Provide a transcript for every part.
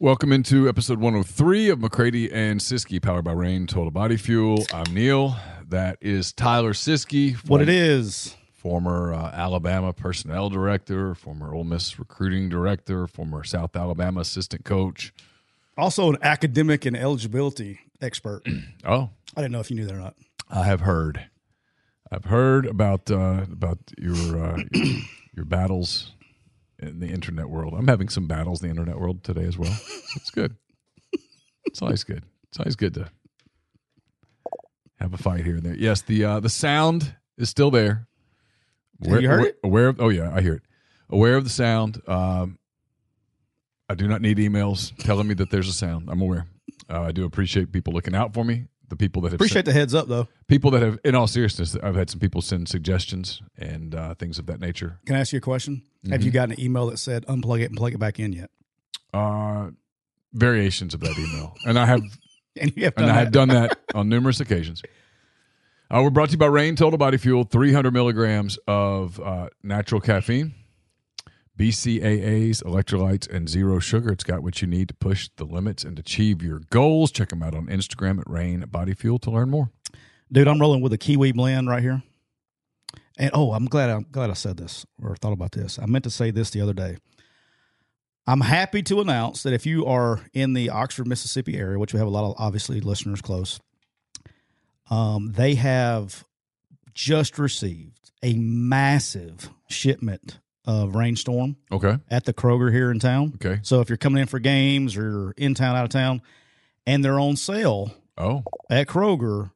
Welcome into episode 103 of McCready and Siskey, powered by Reign Total Body Fuel. I'm Neal. That is Tyler Siskey. What it is? Former uh, Alabama personnel director, former Ole Miss recruiting director, former South Alabama assistant coach. Also, an academic and eligibility expert. Oh, I didn't know if you knew that or not. I have heard. I've heard about uh, about your uh, your battles in the internet world. I'm having some battles in the internet world today as well. It's good. It's always good. It's always good to have a fight here and there. Yes, the uh, the sound is still there. Have you heard aware, it? Aware of? Oh yeah, I hear it. Aware of the sound. Um, I do not need emails telling me that there's a sound. I'm aware. Uh, I do appreciate people looking out for me. The people that have Appreciate the heads up, though. people that have, in all seriousness, I've had some people send suggestions and uh, things of that nature. Can I ask you a question? Have Mm-hmm. you gotten an email that said unplug it and plug it back in yet? Uh, variations of that email, and I have And have and I have done that on numerous occasions. Uh, we're brought to you by Reign Total Body Fuel, 300 milligrams of uh, natural caffeine, BCAAs, electrolytes, and zero sugar. It's got what you need to push the limits and achieve your goals. Check them out on Instagram at Reign Body Fuel to learn more. Dude, I'm rolling with a kiwi blend right here. And oh, I'm glad I'm glad I said this or thought about this. I meant to say this the other day. I'm happy to announce that if you are in the Oxford, Mississippi area, which we have a lot of obviously listeners close, um, they have just received a massive shipment of Reign Storm Okay. at the Kroger here in town. Okay. So if you're coming in for games or you're in town, out of town, and they're on sale Oh, at Kroger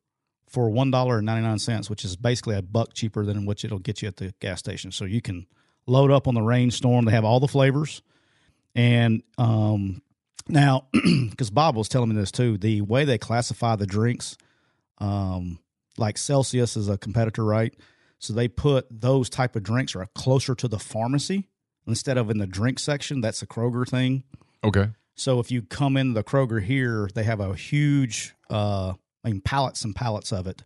for one dollar and ninety nine cents, which is basically a buck cheaper than what it'll get you at the gas station. So you can load up on the Reign Storm. They have all the flavors, and um, now because Bob was telling me this too, the way they classify the drinks, um, like Celsius is a competitor, right? So they put those type of drinks are closer to the pharmacy instead of in the drink section. That's a Kroger thing. okay. So if you come in the Kroger here, they have a huge, uh, I mean, pallets and pallets of it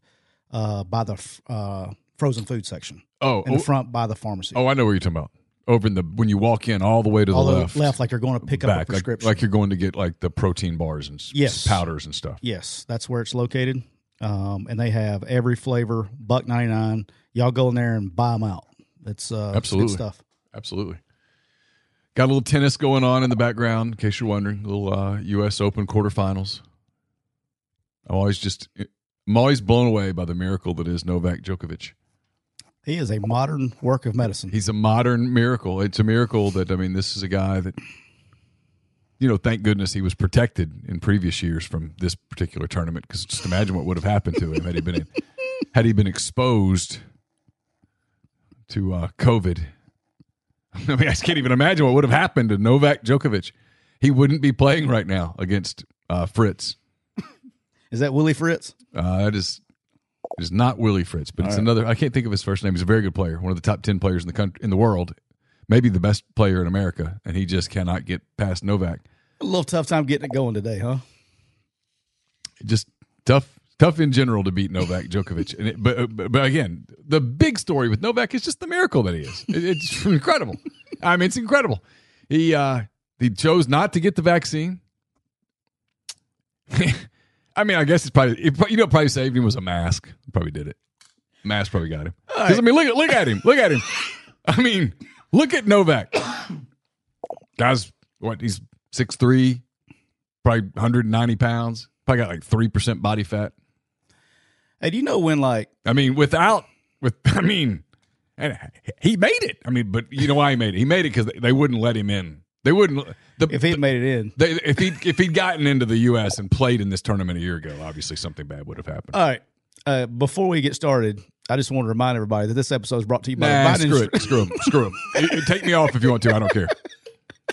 uh, by the f- uh, frozen food section Oh, in oh, the front by the pharmacy. oh, I know what you're talking about. Over in the when you walk in, all the way to the All the left, left, like you're going to pick up a back, like, like you're going to get like the protein bars and Yes. powders and stuff. yes, that's where it's located. Um, and they have every flavor, buck ninety nine. Y'all go in there and buy them out. It's uh, it's Absolutely. stuff. Absolutely. Got a little tennis going on in the background, in case you're wondering. A little uh, U.S. Open quarterfinals. I'm always just, I'm always blown away by the miracle that is Novak Djokovic. He is a modern work of medicine. He's a modern miracle. It's a miracle that I mean, this is a guy that, you know, thank goodness he was protected in previous years from this particular tournament. Because just imagine what would have happened to him had he been had he been exposed to uh, COVID. I mean, I just can't even imagine what would have happened to Novak Djokovic. He wouldn't be playing right now against uh, Fritz. Is that Willie Fritz? Uh, that is it is not Willie Fritz, but it's right. another. I can't think of his first name. He's a very good player, one of the top ten players in the country, in the world, maybe the best player in America, and he just cannot get past Novak. A little tough time getting it going today, huh? Just tough, tough in general to beat Novak Djokovic. And it, but, but but again, the big story with Novak is just the miracle that he is. It, it's incredible. I mean, it's incredible. He uh, he chose not to get the vaccine. I mean, I guess it's probably it, you know probably saved him was a mask. Probably did it. Mask probably got him. 'Cause, I mean, look at look at him. Look at him. I mean, look at Novak. Guys, what he's six three, probably 190 pounds. Probably got like three percent body fat. Hey, do you know when like I mean, without with I mean, and he made it. I mean, but you know why he made it? He made it because they wouldn't let him in. They wouldn't. The, if he had made it in? they, if he if he'd gotten into the U.S. and played in this tournament a year ago, obviously something bad would have happened. All right. Uh, before we get started, I just want to remind everybody that this episode is brought to you by Nah, Biden screw it, screw him, screw him. Take me off if you want to. I don't care.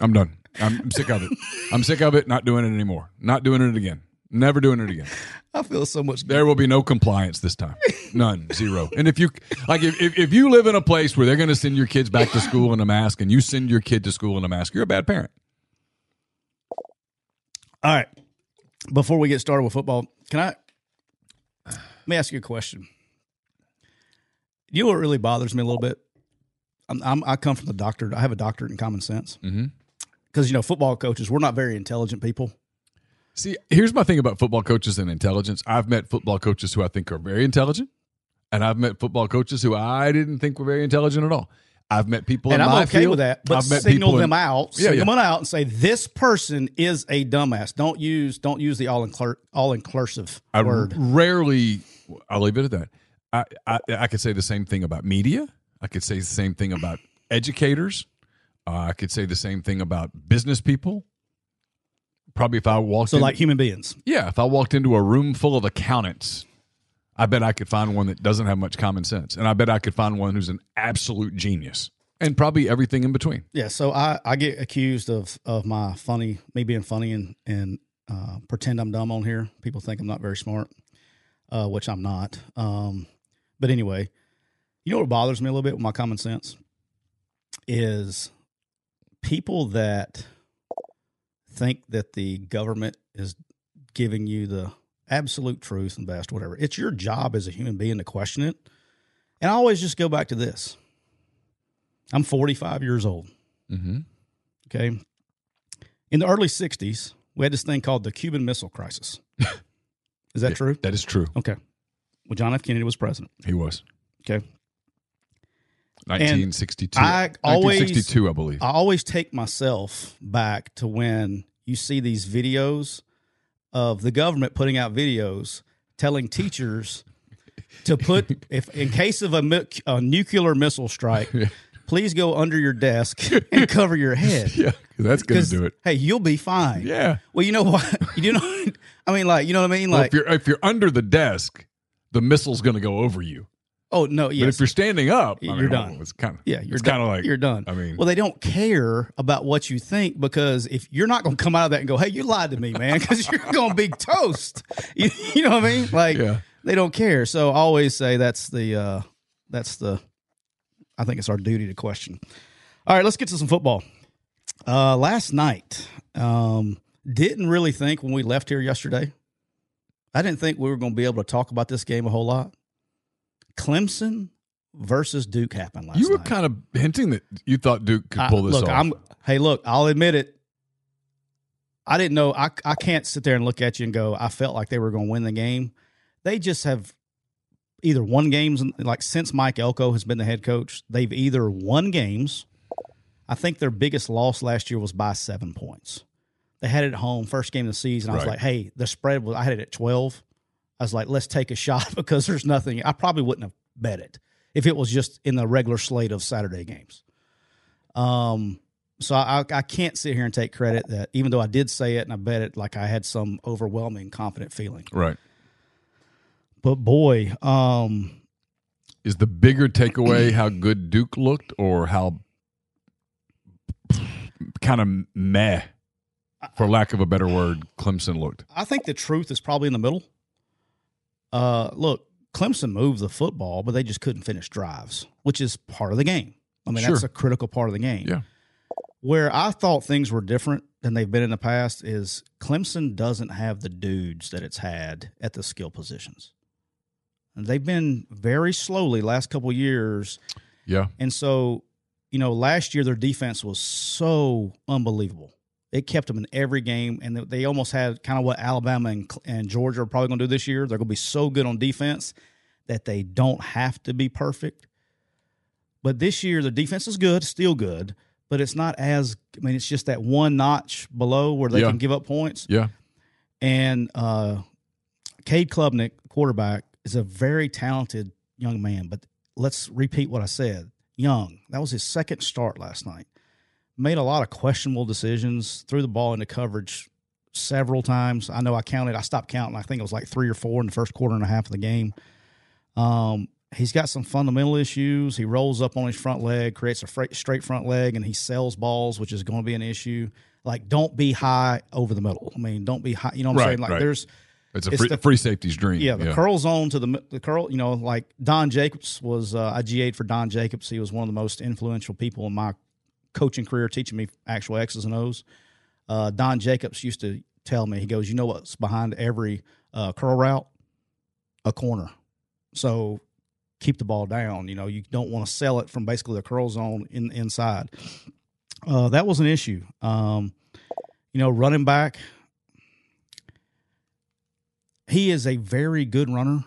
I'm done. I'm, I'm sick of it. I'm sick of it. Not doing it anymore. Not doing it again. Never doing it again. I feel so much. There will be no compliance this time. None. Zero. And if you like if, if, if you live in a place where they're gonna send your kids back to school in a mask and you send your kid to school in a mask, you're a bad parent. All right. Before we get started with football, can I let me ask you a question? You know what really bothers me a little bit? I'm, I'm I come from the doctor. I have a doctorate in common sense. Mm-hmm. Because you know football coaches we're not very intelligent people. See, here's my thing about football coaches and intelligence. I've met football coaches who I think are very intelligent, and I've met football coaches who I didn't think were very intelligent at all. I've met people, and in I'm my okay field. with that. But I've met signal people in- them out, Yeah, signal yeah. them out, and say this person is a dumbass. Don't use don't use the all inclur- all inclusive I word. rarely. I'll leave it at that. I, I I could say the same thing about media. I could say the same thing about educators. Uh, I could say the same thing about business people. Probably if I walked So in, like human beings. yeah, if I walked into a room full of accountants, I bet I could find one that doesn't have much common sense, and I bet I could find one who's an absolute genius, and probably everything in between. Yeah, so I, I get accused of of my funny me being funny and and uh, pretend I'm dumb on here. People think I'm not very smart, uh, which I'm not. Um, but anyway, you know what bothers me a little bit with my common sense is people that think that the government is giving you the absolute truth and best, whatever. It's your job as a human being to question it. And I always just go back to this. I'm 45 years old. Mm-hmm. Okay. In the early 60s, we had this thing called the Cuban Missile Crisis. Is that true? That is true. Okay. Well, John F. Kennedy was president. He was Okay. 1962. I always- 1962, I believe. I always take myself back to when you see these videos of the government putting out videos telling teachers to put, if in case of a, a nuclear missile strike, please go under your desk and cover your head. yeah, that's gonna do it. Hey, you'll be fine. Yeah. Well, you know what? You know, I mean, like, you know what I mean? Well, Like, if you're if you're under the desk, the missile's going to go over you. oh no, But if you're standing up, I You're mean, done. well, It's kind of yeah, you're it's kind of like you're done. I mean, well, they don't care about what you think because if you're not going to come out of that and go, "Hey, you lied to me, man," because you're going to be toast. You, you know what I mean? Like, Yeah. they don't care. So I always say that's the uh, that's the. I think it's our duty to question. All right, let's get to some football. Uh, last night, um, didn't really think when we left here yesterday. I didn't think we were going to be able to talk about this game a whole lot. Clemson versus Duke happened last you were night. kind of hinting that you thought Duke could I- pull this look, off. I'm hey, look, I'll admit it. I didn't know. I I can't sit there and look at you and go. I felt like they were going to win the game. They just have either won games like since Mike Elko has been the head coach. They've either won games. I think their biggest loss last year was by seven points. They had it at home, first game of the season. I was Right. like, hey, the spread was. I had it at twelve. I was like, let's take a shot because there's nothing. I probably wouldn't have bet it if it was just in the regular slate of Saturday games. Um, so I, I can't sit here and take credit that even though I did say it and I bet it, like I had some overwhelming confident feeling. right. But boy, um, Is the bigger takeaway how good Duke looked, or how kind of meh, for lack of a better word, Clemson looked? I think the truth is probably in the middle. Uh, look, Clemson moved the football, but they just couldn't finish drives, which is part of the game. I mean, that's a critical part of the game. Yeah. Where I thought things were different than they've been in the past is Clemson doesn't have the dudes that it's had at the skill positions. They've been very slowly last couple of years Yeah. And so, you know, last year their defense was so unbelievable. It kept them in every game, and they- they almost had kind of what Alabama and, and Georgia are probably going to do this year. They're going to be so good on defense that they don't have to be perfect. But this year, the defense is good, still good, but it's not as. I mean, it's just that one notch below where they Yeah. can give up points. Yeah. And uh, Cade Klubnik, quarterback, is a very talented young man. But let's repeat what I said. Young. That was his second start last night. Made a lot of questionable decisions. Threw the ball into coverage several times. I know I counted. I stopped counting. I think it was like three or four in the first quarter and a half of the game. Um, he's got some fundamental issues. He rolls up on his front leg, creates a straight front leg, and he sells balls, which is going to be an issue. Like, don't be high over the middle. I mean, don't be high. You know what I'm Right, saying? Like, right. there's It's a It's free, the- free safety's dream. yeah, the curl zone to the the curl. You know, like Don Jacobs was. Uh, I GA'd for Don Jacobs. He was one of the most influential people in my coaching career, teaching me actual X's and O's. Uh, Don Jacobs used to tell me. He goes, "You know what's behind every uh, curl route? A corner. So keep the ball down. You know, you don't want to sell it from basically the curl zone in inside." Uh, that was an issue. Um, you know, running back, he is a very good runner.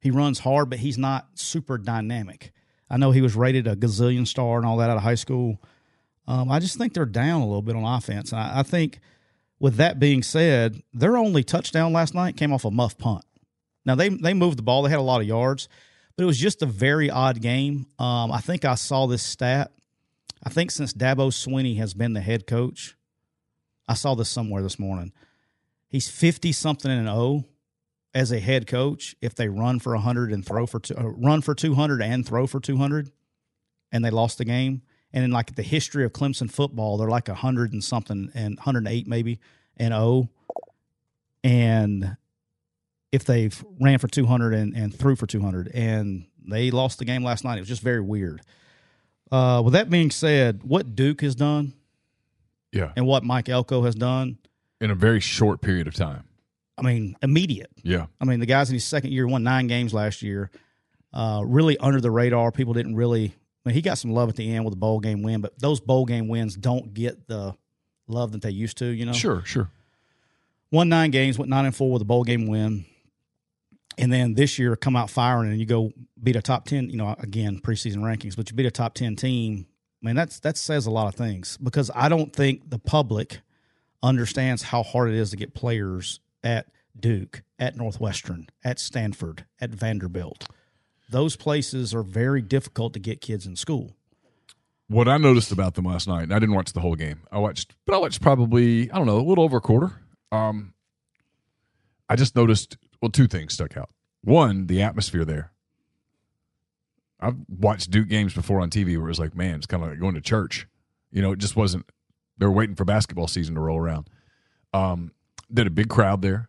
He runs hard, but he's not super dynamic. I know he was rated a gazillion star and all that out of high school. Um, I just think they're down a little bit on offense. I, I think, with that being said, their only touchdown last night came off a muff punt. Now they they moved the ball; they had a lot of yards, but it was just a very odd game. Um, I think I saw this stat. I think since Dabo Swinney has been the head coach, I saw this somewhere this morning. He's fifty something and O as a head coach if they run for hundred and throw for two, uh, run for two hundred and throw for two hundred, and they lost the game. And in like the history of Clemson football, they're like hundred and something and hundred and eight maybe and O. And if they've ran for 200 and, and threw for 200 and they lost the game last night. It was just very weird. Uh, with that being said, what Duke has done Yeah. and what Mike Elko has done, In a very short period of time. I mean, immediate. Yeah. I mean, the guys in his second year won nine games last year. Uh, really under the radar. People didn't really. I mean, he got some love at the end with a bowl game win, but those bowl game wins don't get the love that they used to. You know, Sure, sure. won nine games, went nine and four with a bowl game win, and then this year come out firing and you go beat a top ten. You know, again preseason rankings, but you beat a top ten team. Man, that's that says a lot of things because I don't think the public understands how hard it is to get players at Duke, at Northwestern, at Stanford, at Vanderbilt. Those places are very difficult to get kids in school. What I noticed about them last night, and I didn't watch the whole game. I watched, but I watched probably I don't know a little over a quarter. Um, I just noticed well, two things stuck out. One, the atmosphere there. I've watched Duke games before on TV where it was like, man, it's kind of like going to church. You know, it just wasn't. They were waiting for basketball season to roll around. Um, did a big crowd there.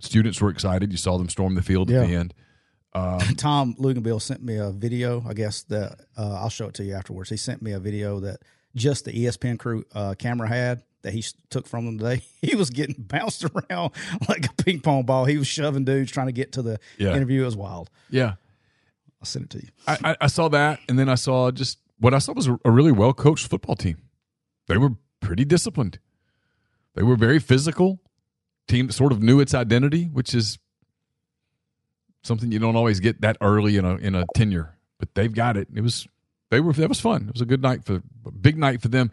Students were excited. You saw them storm the field at the end. Um, Tom Luginbill sent me a video. I guess that uh, I'll show it to you afterwards. He sent me a video that just the ESPN crew uh, camera had that he took from them today. He was getting bounced around like a ping pong ball. He was shoving dudes trying to get to the Yeah. interview. It was wild. yeah, I'll send it to you. I, I, I saw that, and then I saw just what I saw was a, a really well coached football team. They were pretty disciplined. They were very physical. Team that sort of knew its identity, which is something you don't always get that early in a in a tenure. But they've got it. It was they were that was fun. It was a good night for big night for them.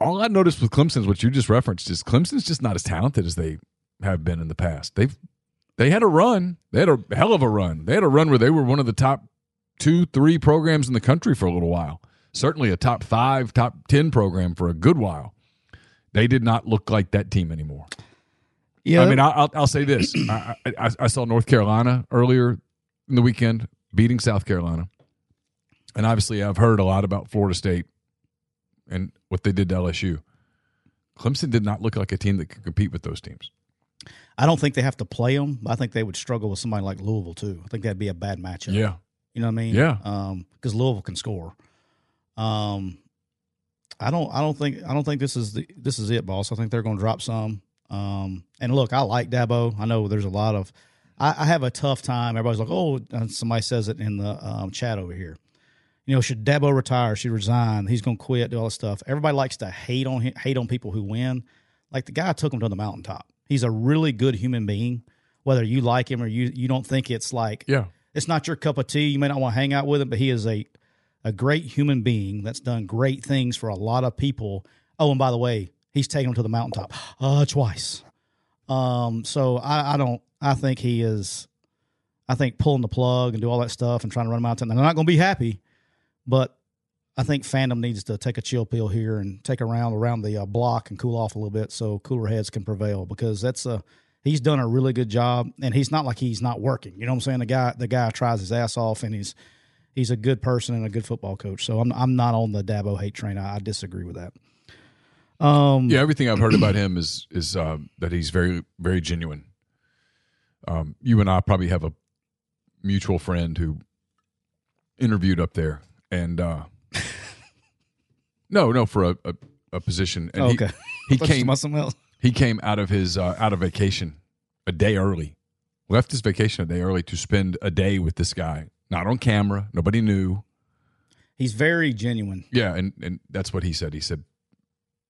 All I noticed with Clemson's what you just referenced is Clemson's just not as talented as they have been in the past. They've they had a run. They had a hell of a run. They had a run where they were one of the top two, three programs in the country for a little while. Certainly a top five, top 10 program for a good while. They did not look like that team anymore. Yeah, I mean, I- I'll, I'll say this. I, I, I saw North Carolina earlier in the weekend beating South Carolina. And obviously, I've heard a lot about Florida State and what they did to LSU. Clemson did not look like a team that could compete with those teams. I don't think they have to play them. I think they would struggle with somebody like Louisville too. I think that'd be a bad matchup. Yeah. You know what I mean? Yeah. Um, because Louisville can score. Um, I don't. I don't think. I don't think this is the. This is it, boss. I think they're going to drop some. Um, and look, I like Dabo. I know there's a lot of. I, I have a tough time. Everybody's like, oh, somebody says it in the um, chat over here. You know, should Dabo retire? Should resign? He's going to quit. Do all this stuff. Everybody likes to hate on him, hate on people who win. Like the guy took him to the mountaintop. He's a really good human being. Whether you like him or you you don't think it's like Yeah. it's not your cup of tea. You may not want to hang out with him, but he is a a great human being that's done great things for a lot of people. Oh, and by the way, he's taken them to the mountaintop uh, twice. Um, so I, I don't. I think he is. I think pulling the plug and do all that stuff and trying to run out. And they're not going to be happy, but I think fandom needs to take a chill pill here and take a round around the uh, block and cool off a little bit so cooler heads can prevail because that's a he's done a really good job and he's not like he's not working. You know what I'm saying? The guy the guy tries his ass off and he's he's a good person and a good football coach. So I'm I'm not on the Dabo hate train. I, I disagree with that. Um, Yeah, everything I've heard about him is is um, that he's very very genuine. Um, you and I probably have a mutual friend who interviewed up there, and uh, no, no, for a, a, a position. And he- okay. he, you came he came out of his uh, out of vacation a day early, left his vacation a day early to spend a day with this guy, not on camera, nobody knew. He's very genuine. Yeah, and and that's what he said. He said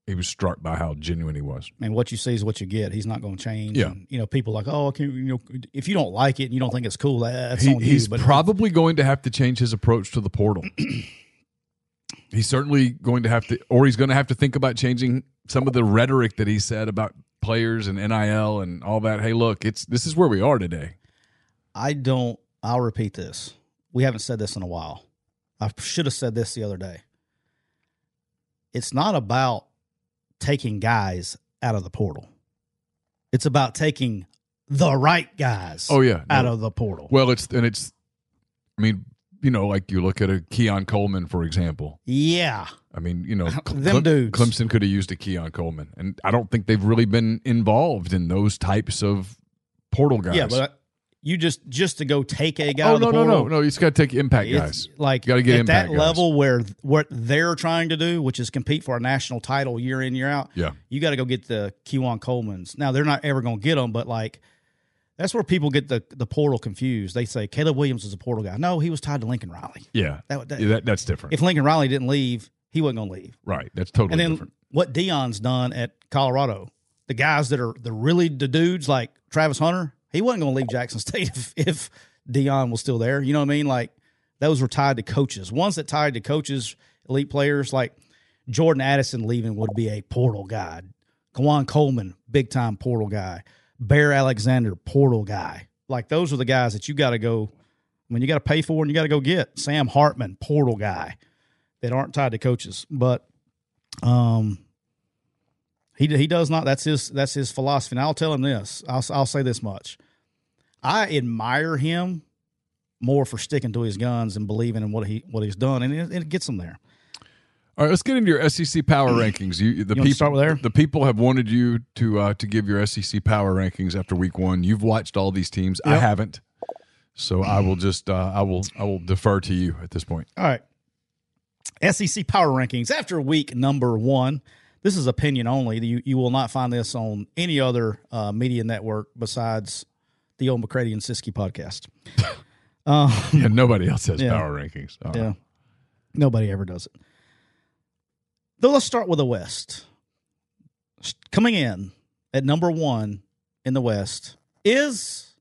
he was struck by how genuine he was. And what you see is what you get. He's not going to change. Yeah. And, you know, people like, oh, can, you know, if you don't like it and you don't think it's cool, that's He, on you. he's But probably going to have to change his approach to the portal. he's certainly going to have to, or he's going to have to think about changing some of the rhetoric that he said about players and NIL and all that. Hey, look, it's this is where we are today. I don't. I'll repeat this. We haven't said this in a while. I should have said this the other day. It's not about taking guys out of the portal. It's about taking the right guys Oh yeah, out No. of the portal. well, it's and it's. I mean, you know, like you look at a Keon Coleman, for example. yeah. I mean, you know, Cle- Them dudes. Clemson could have used a Keon Coleman, and I don't think they've really been involved in those types of portal guys. Yeah, but you just just to go take a guy oh out of the no, no, no, no! You just got to take impact guys. like You gotta get at that guys. level where what they're trying to do, which is compete for a national title year in year out. Yeah, You got to go get the Keon Coleman's. Now they're not ever going to get them, but like that's where people get the the portal confused. They say Caleb Williams is a portal guy. No, he was tied to Lincoln Riley. yeah. That, that- Yeah, that, that's different. if Lincoln Riley didn't leave, he wasn't going to leave. right, that's totally And then different. what Deion's done at Colorado, the guys that are the really the dudes like Travis Hunter, he wasn't going to leave Jackson State if, if Deion was still there. You know what I mean? Like those were tied to coaches. Ones that tied to coaches, elite players like Jordan Addison leaving would be a portal guy. Keon Coleman, big time portal guy. Bear Alexander, portal guy. Like those are the guys that you got to go. I mean, you got to pay for and you got to go get. Sam Hartman, portal guy that aren't tied to coaches. But um, he he does not. That's his that's his philosophy. And I'll tell him this. I'll I'll say this much. I admire him more for sticking to his guns and believing in what he what he's done, and it, it gets him there. All right, let's get into your SEC power rankings. You, the You people, start with there? the people have wanted you to uh, to give your SEC power rankings after week one. You've watched all these teams. I haven't, so I will just uh, I will I will defer to you at this point. All right. SEC power rankings after week number one. This is opinion only. You, you will not find this on any other uh, media network besides the old McCready and Siskey podcast. Um, Yeah, nobody else has Yeah. power rankings. All right. Yeah. Nobody ever does it. Though let's start with the West. Coming in at number one in the West is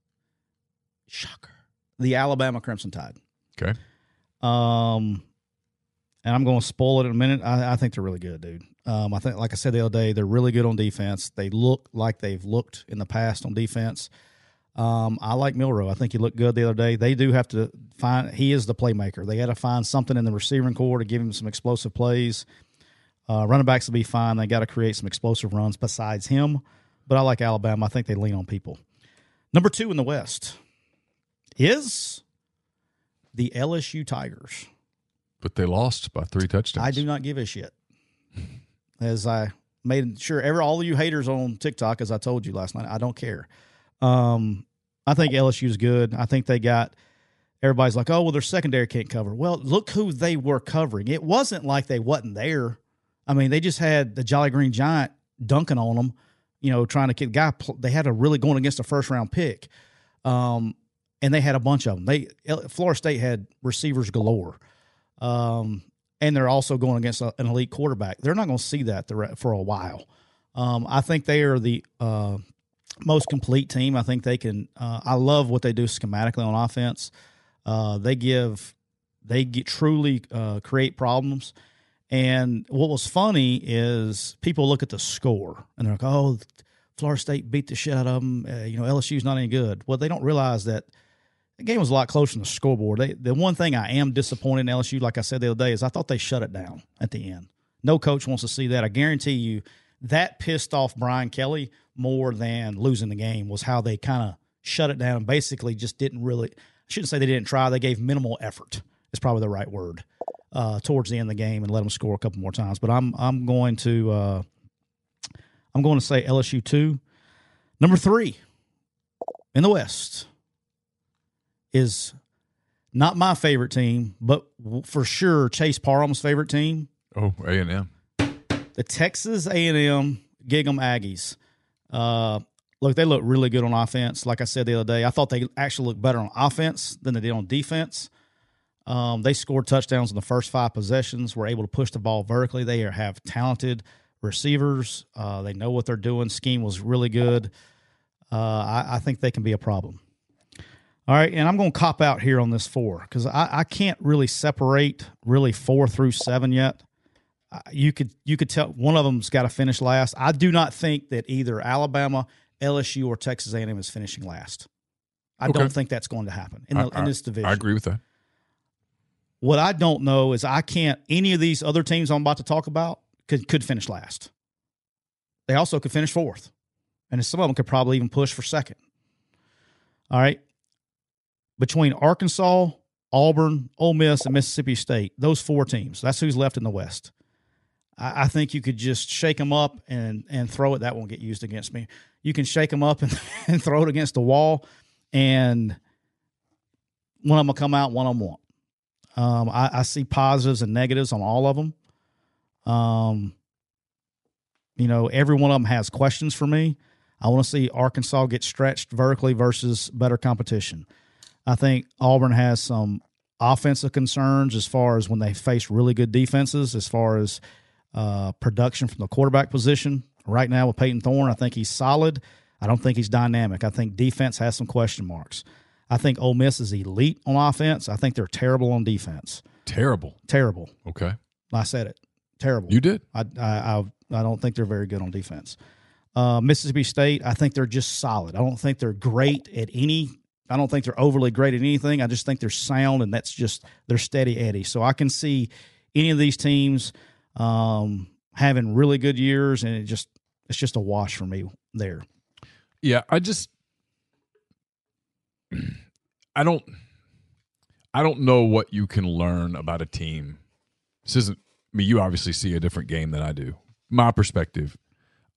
shocker. The Alabama Crimson Tide. Okay. Um and I'm going to spoil it in a minute. I, I think they're really good, dude. Um, I think, like I said the other day, they're really good on defense. They look like they've looked in the past on defense. Um, I like Milroe. I think he looked good the other day. They do have to find. He is the playmaker. They got to find something in the receiving core to give him some explosive plays. Uh, running backs will be fine. They got to create some explosive runs besides him. But I like Alabama. I think they lean on people. Number two in the West is the LSU Tigers. But they lost by three touchdowns. I do not give a shit. As I made sure, ever all of you haters on TikTok, as I told you last night, I don't care. Um, I think LSU's good. I think they got everybody's like, oh well, their secondary can't cover. Well, look who they were covering. It wasn't like they wasn't there. I mean, they just had the Jolly Green Giant dunking on them. You know, trying to get the guy. They had a really going against a first round pick, um, and they had a bunch of them. They Florida State had receivers galore. Um, and they're also going against a, an elite quarterback. They're not going to see that for a while. Um, I think they are the uh, most complete team. I think they can. Uh, I love what they do schematically on offense. Uh, they give, they get truly uh, create problems. And what was funny is people look at the score and they're like, "Oh, Florida State beat the shit out of them." Uh, you know, LSU's not any good. Well, they don't realize that the game was a lot closer than the scoreboard. They, the one thing I am disappointed in LSU, like I said the other day, is I thought they shut it down at the end. No coach wants to see that. I guarantee you that pissed off Brian Kelly more than losing the game was how they kind of shut it down and basically just didn't really. I shouldn't say they didn't try. They gave minimal effort. Is probably the right word uh, towards the end of the game and let them score a couple more times. But I'm I'm going to uh, I'm going to say LSU two, number three in the West is not my favorite team, but for sure Chase Parham's favorite team, Oh, A and M. the Texas A&M Gig'em Aggies. Uh, look, they look really good on offense. Like I said the other day, I thought they actually looked better on offense than they did on defense. Um, they scored touchdowns in the first five possessions. Were able to push the ball vertically. They have talented receivers. Uh, they know what they're doing. Scheme was really good. Uh, I, I, think they can be a problem. All right, and I'm going to cop out here on this four because I, I, can't really separate really four through seven yet. Uh, you could you could tell one of them's got to finish last. I do not think that either Alabama, LSU, or Texas A&M is finishing last. I okay. don't think that's going to happen in, the, I, in this division. I agree with that. What I don't know is I can't any of these other teams I'm about to talk about could could finish last. They also could finish fourth, and some of them could probably even push for second. All right, between Arkansas, Auburn, Ole Miss, and Mississippi State, those four teams, that's who's left in the West. I, I think you could just shake them up and and throw it. That won't get used against me. You can shake them up and, and throw it against the wall, and one of them will come out, one of them won't. Um, I, I, see positives and negatives on all of them. Um, you know, every one of them has questions for me. I want to see Arkansas get stretched vertically versus better competition. I think Auburn has some offensive concerns as far as when they face really good defenses, as far as uh, production from the quarterback position. Right now with Payton Thorne, I think he's solid. I don't think he's dynamic. I think defense has some question marks. I think Ole Miss is elite on offense. I think they're terrible on defense. Terrible. Terrible. Okay. I said it. Terrible. You did. I I I, I don't think they're very good on defense. Uh, Mississippi State, I think they're just solid. I don't think they're great at any I don't think they're overly great at anything. I just think they're sound, and that's just they're steady Eddie. So I can see any of these teams um, having really good years, and it just it's just a wash for me there. Yeah, I just I don't I don't know what you can learn about a team. This isn't I mean you obviously see a different game than I do. My perspective,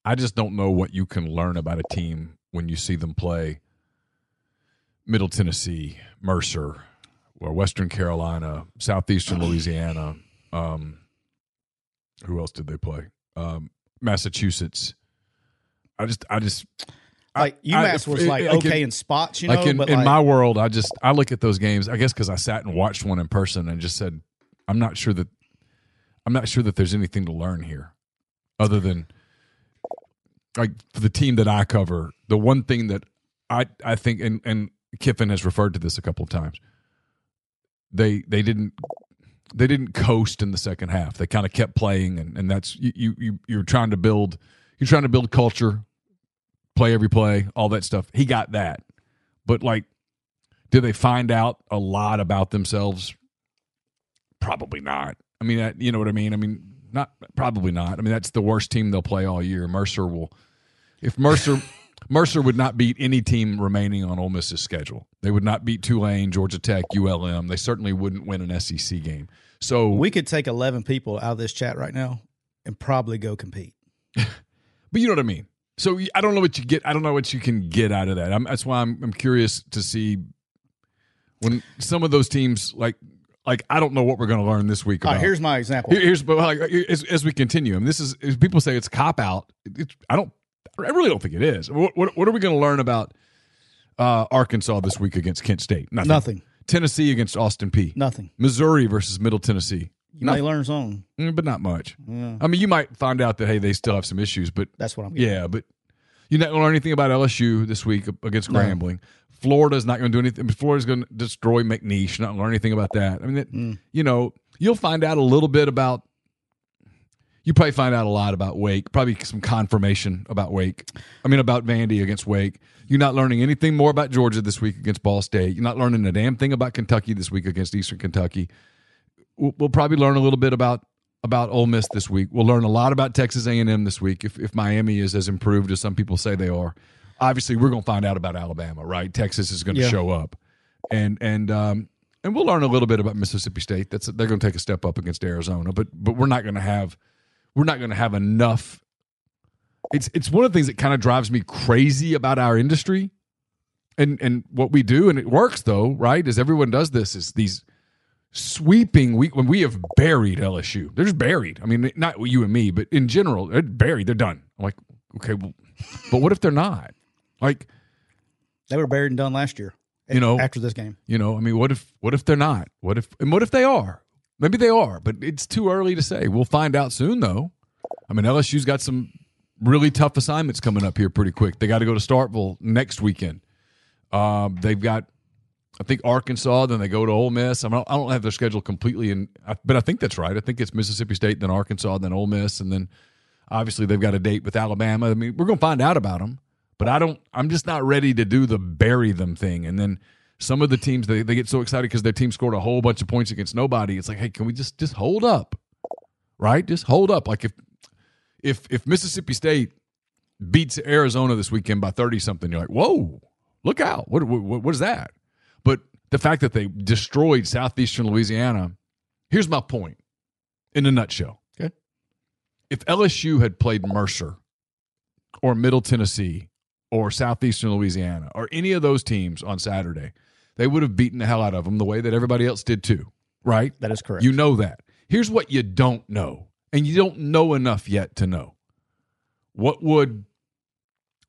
I just don't know what you can learn about a team when you see them play Middle Tennessee, Mercer, or Western Carolina, Southeastern Louisiana. Um, who else did they play? Um, Massachusetts. I just, I just like UMass I, was like, like okay in, in spots, you know. Like in, but in like, my world, I just I look at those games. I guess because I sat and watched one in person and just said, I'm not sure that I'm not sure that there's anything to learn here, other than like for the team that I cover. The one thing that I I think and and Kiffin has referred to this a couple of times. They they didn't they didn't coast in the second half. They kind of kept playing, and, and that's you you you're trying to build you're trying to build culture, play every play, all that stuff. He got that, but like, did they find out a lot about themselves? Probably not. I mean, you know what I mean. I mean, not probably not. I mean, that's the worst team they'll play all year. Mercer will, if Mercer. Mercer would not beat any team remaining on Ole Miss's schedule. They would not beat Tulane, Georgia Tech, ULM. They certainly wouldn't win an SEC game. So we could take eleven people out of this chat right now and probably go compete. but you know what I mean. So I don't know what you get. I don't know what you can get out of that. I'm, that's why I'm, I'm curious to see when some of those teams like like I don't know what we're going to learn this week. About. here's my example. Here, here's but like uh, as, as, we continue, and this is people say it's cop out. I don't I really don't think it is. What, what, what are we going to learn about uh, Arkansas this week against Kent State? Nothing. Nothing. Tennessee against Austin Peay. Nothing. Missouri versus Middle Tennessee. You Nothing. may learn something, mm, but not much. Yeah. I mean, you might find out that hey, they still have some issues, but that's what I'm. Getting. Yeah, but you're not going to learn anything about LSU this week against Grambling. No. Florida's not going to do anything. Florida's going to destroy McNeese. You're not learn anything about that. I mean, that, mm. you know, you'll find out a little bit about you probably find out a lot about Wake, probably some confirmation about Wake. I mean, about Vandy against Wake. You're not learning anything more about Georgia this week against Ball State. You're not learning a damn thing about Kentucky this week against Eastern Kentucky. We'll, we'll probably learn a little bit about about Ole Miss this week. We'll learn a lot about Texas A&M this week if, if Miami is as improved as some people say they are. Obviously, we're going to find out about Alabama, right? Texas is going to yeah. show up, and and um, and we'll learn a little bit about Mississippi State. That's they're going to take a step up against Arizona, but but we're not going to have we're not going to have enough. It's it's one of the things that kind of drives me crazy about our industry, and and what we do, and it works though, right? As everyone does this, is these sweeping we when we have buried LSU. They're just buried. I mean, not you and me, but in general, they're buried. They're done. I'm like, okay, well, but what if they're not? Like, they were buried and done last year. You know, after this game. You know, I mean, what if what if they're not? What if and what if they are? Maybe they are, but it's too early to say. We'll find out soon, though. I mean, LSU's got some really tough assignments coming up here pretty quick. They got to go to Starkville next weekend. Um, they've got, I think Arkansas. Then they go to Ole Miss. I, mean, I don't have their schedule completely, in, but I think that's right. I think it's Mississippi State, then Arkansas, then Ole Miss, and then obviously they've got a date with Alabama. I mean, we're going to find out about them, but I don't. I'm just not ready to do the bury them thing, and then some of the teams they, they get so excited because their team scored a whole bunch of points against nobody. It's like, hey, can we just just hold up, right? Just hold up. Like if if if Mississippi State beats Arizona this weekend by thirty something, you're like, whoa, look out! What what, what is that? But the fact that they destroyed southeastern Louisiana. Here's my point, in a nutshell. Okay. If LSU had played Mercer or Middle Tennessee or southeastern Louisiana or any of those teams on Saturday, they would have beaten the hell out of them the way that everybody else did too. Right? That is correct. You know that. Here's what you don't know, and you don't know enough yet to know. What would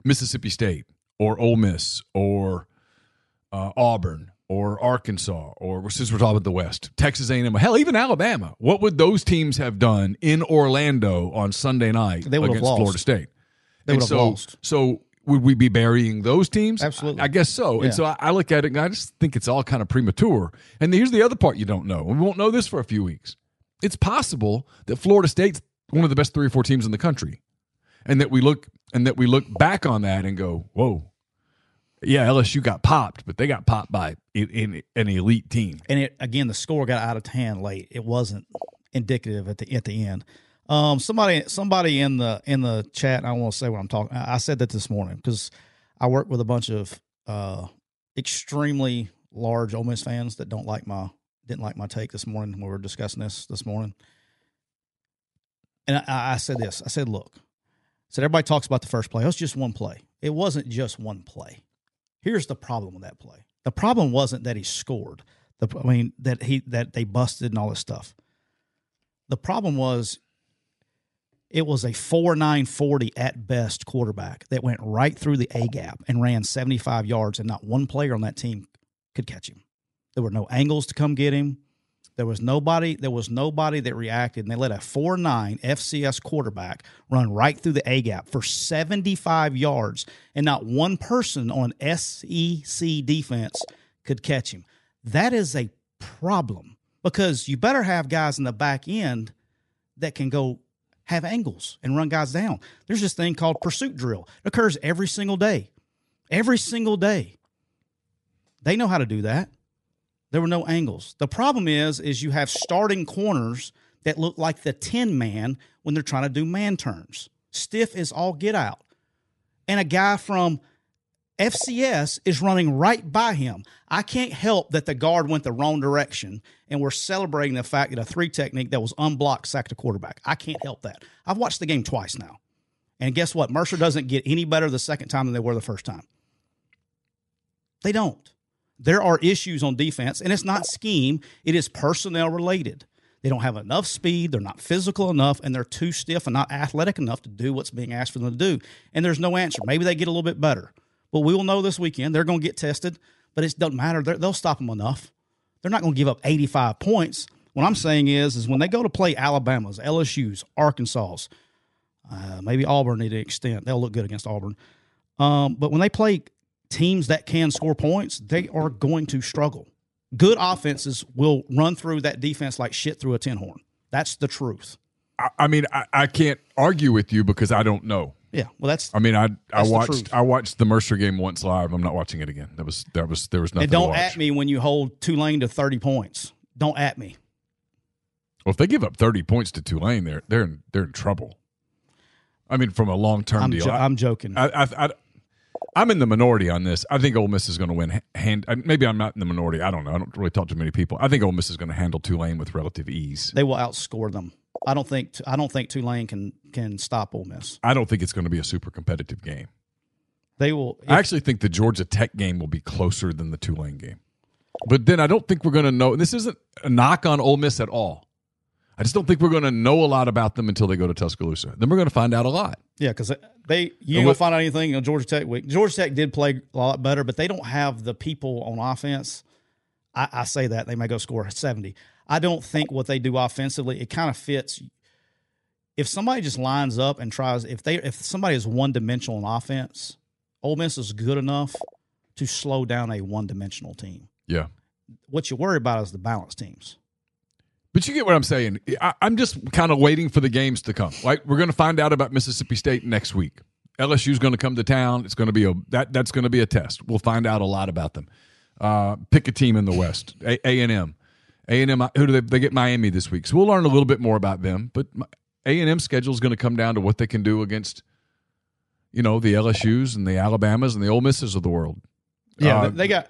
Mississippi State or Ole Miss or uh, Auburn or Arkansas or since we're talking about the West, Texas A&M, hell, even Alabama, what would those teams have done in Orlando on Sunday night They would have against lost. Florida State? They And would have so, lost. So would we be burying those teams? Absolutely. I, I guess so. Yeah. And so I, I look at it and I just think it's all kind of premature. And here's the other part you don't know. We won't know this for a few weeks. It's possible that Florida State's one of the best three or four teams in the country. And that we look and that we look back on that and go, whoa. Yeah, LSU got popped, but they got popped by in, in an elite team. and it again the score got out of hand late. It wasn't indicative at the at the end. Um, somebody somebody in the in the chat. I want to say what I'm talking. I said that this morning because I work with a bunch of uh, extremely large Ole Miss fans that don't like my didn't like my take this morning when we were discussing this this morning. And I, I said this. I said, look, I said everybody talks about the first play. It was just one play. It wasn't just one play. Here's the problem with that play. The problem wasn't that he scored. The I mean that he that they busted and all this stuff. The problem was it was a four nine forty at best quarterback that went right through the A gap and ran 75 yards, and not one player on that team could catch him. There were no angles to come get him. There was nobody. There was nobody that reacted, and they let a four nine FCS quarterback run right through the A gap for seventy five yards, and not one person on SEC defense could catch him. That is a problem because you better have guys in the back end that can go have angles and run guys down. There's this thing called pursuit drill. It occurs every single day. Every single day. They know how to do that. There were no angles. The problem is is you have starting corners that look like the 10 man when they're trying to do man turns. Stiff is all get out. And a guy from FCS is running right by him. I can't help that the guard went the wrong direction and we're celebrating the fact that a three technique that was unblocked sacked a quarterback. I can't help that. I've watched the game twice now. And guess what? Mercer doesn't get any better the second time than they were the first time. They don't. There are issues on defense, and it's not scheme, it is personnel related. They don't have enough speed, they're not physical enough, and they're too stiff and not athletic enough to do what's being asked for them to do. And there's no answer. Maybe they get a little bit better. But we will know this weekend. They're going to get tested, but it doesn't matter. They're, they'll stop them enough. They're not going to give up 85 points. What I'm saying is, is when they go to play Alabama's, LSU's, Arkansas's, uh, maybe Auburn to an extent, they'll look good against Auburn. Um, but when they play teams that can score points, they are going to struggle. Good offenses will run through that defense like shit through a tin horn. That's the truth. I, I mean, I, I can't argue with you because I don't know. Yeah. Well, that's I mean, I I watched. I watched the Mercer game once live. I'm not watching it again. That was that was there was nothing. and don't at me when you hold Tulane to 30 points. Don't at me. Well, if they give up 30 points to Tulane, they're they're in, they're in trouble. I mean, from a long term I'm, deal. jo- I, I'm joking. I, I, I, I'm in the minority on this. I think Ole Miss is going to win. Hand uh, maybe I'm not in the minority. I don't know. I don't really talk to many people. I think Ole Miss is going to handle Tulane with relative ease. they will outscore them. I don't think I don't think Tulane can can stop Ole Miss. I don't think it's going to be a super competitive game. They will. I actually think the Georgia Tech game will be closer than the Tulane game. But then I don't think we're going to know. This isn't a knock on Ole Miss at all. I just don't think we're going to know a lot about them until they go to Tuscaloosa. Then we're going to find out a lot. Yeah, because they you gonna find out anything on Georgia Tech week. Georgia Tech did play a lot better, but they don't have the people on offense. I, I say that they may go score seventy. I don't think what they do offensively it kind of fits. If somebody just lines up and tries, if they if somebody is one dimensional in offense, Ole Miss is good enough to slow down a one dimensional team. Yeah. What you worry about is the balance teams. But you get what I'm saying. I, am just kind of waiting for the games to come. Like we're going to find out about Mississippi State next week. LSU's going to come to town. It's going to be a that that's going to be a test. We'll find out a lot about them. Uh, pick a team in the West. A and M. A and M. Who do they? They get Miami this week, so we'll learn a little bit more about them. But A and M schedule is going to come down to what they can do against, you know, the LSU's and the Alabamas and the Ole Misses of the world. Yeah, uh, they got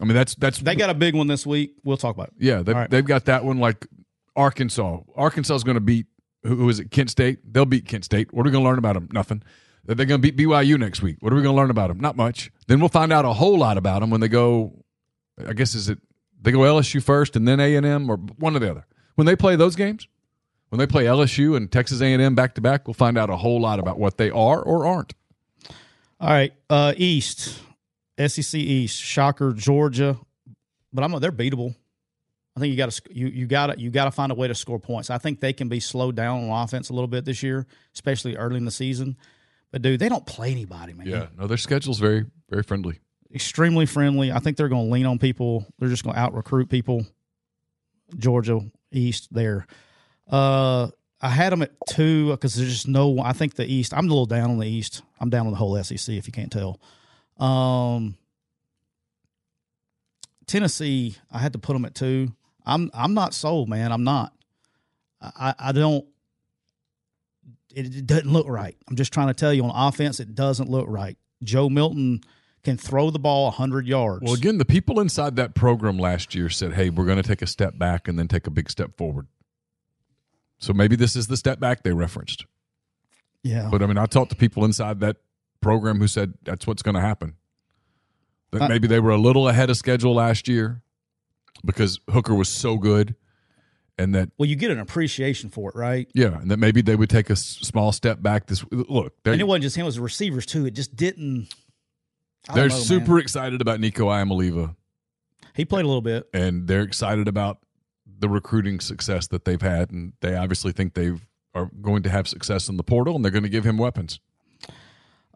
I mean, that's that's they got a big one this week. We'll talk about it. Yeah, they've, right. they've got that one like Arkansas. Arkansas is going to beat who, who is it? Kent State. They'll beat Kent State. What are we going to learn about them? Nothing. They're going to beat BYU next week. What are we going to learn about them? Not much. Then we'll find out a whole lot about them when they go. I guess is it they go LSU first and then A and M or one or the other. When they play those games, when they play LSU and Texas A and M back to back, we'll find out a whole lot about what they are or aren't. All right, uh, East. SEC East, shocker, Georgia, but I'm they're beatable. I think you got to you you got to you got to find a way to score points. I think they can be slowed down on offense a little bit this year, especially early in the season. But dude, they don't play anybody, man. Yeah, no, their schedule's very very friendly, extremely friendly. I think they're going to lean on people. They're just going to out recruit people. Georgia East there. Uh, I had them at two because there's just no. I think the East. I'm a little down on the East. I'm down on the whole SEC if you can't tell. Um, Tennessee, I had to put them at two. I'm I'm not sold, man. I'm not. I I don't. It, it doesn't look right. I'm just trying to tell you on offense, it doesn't look right. Joe Milton can throw the ball 100 yards. Well, again, the people inside that program last year said, hey, we're going to take a step back and then take a big step forward. So maybe this is the step back they referenced. Yeah. But I mean, I talked to people inside that program who said that's what's going to happen. That uh, maybe they were a little ahead of schedule last year because Hooker was so good, and that well, you get an appreciation for it, right? Yeah, and that maybe they would take a small step back. This look, and it wasn't just him; it was the receivers too. It just didn't. They're know, super man. excited about Nico Iamaleava. He played a little bit, and they're excited about the recruiting success that they've had, and they obviously think they are going to have success in the portal, and they're going to give him weapons.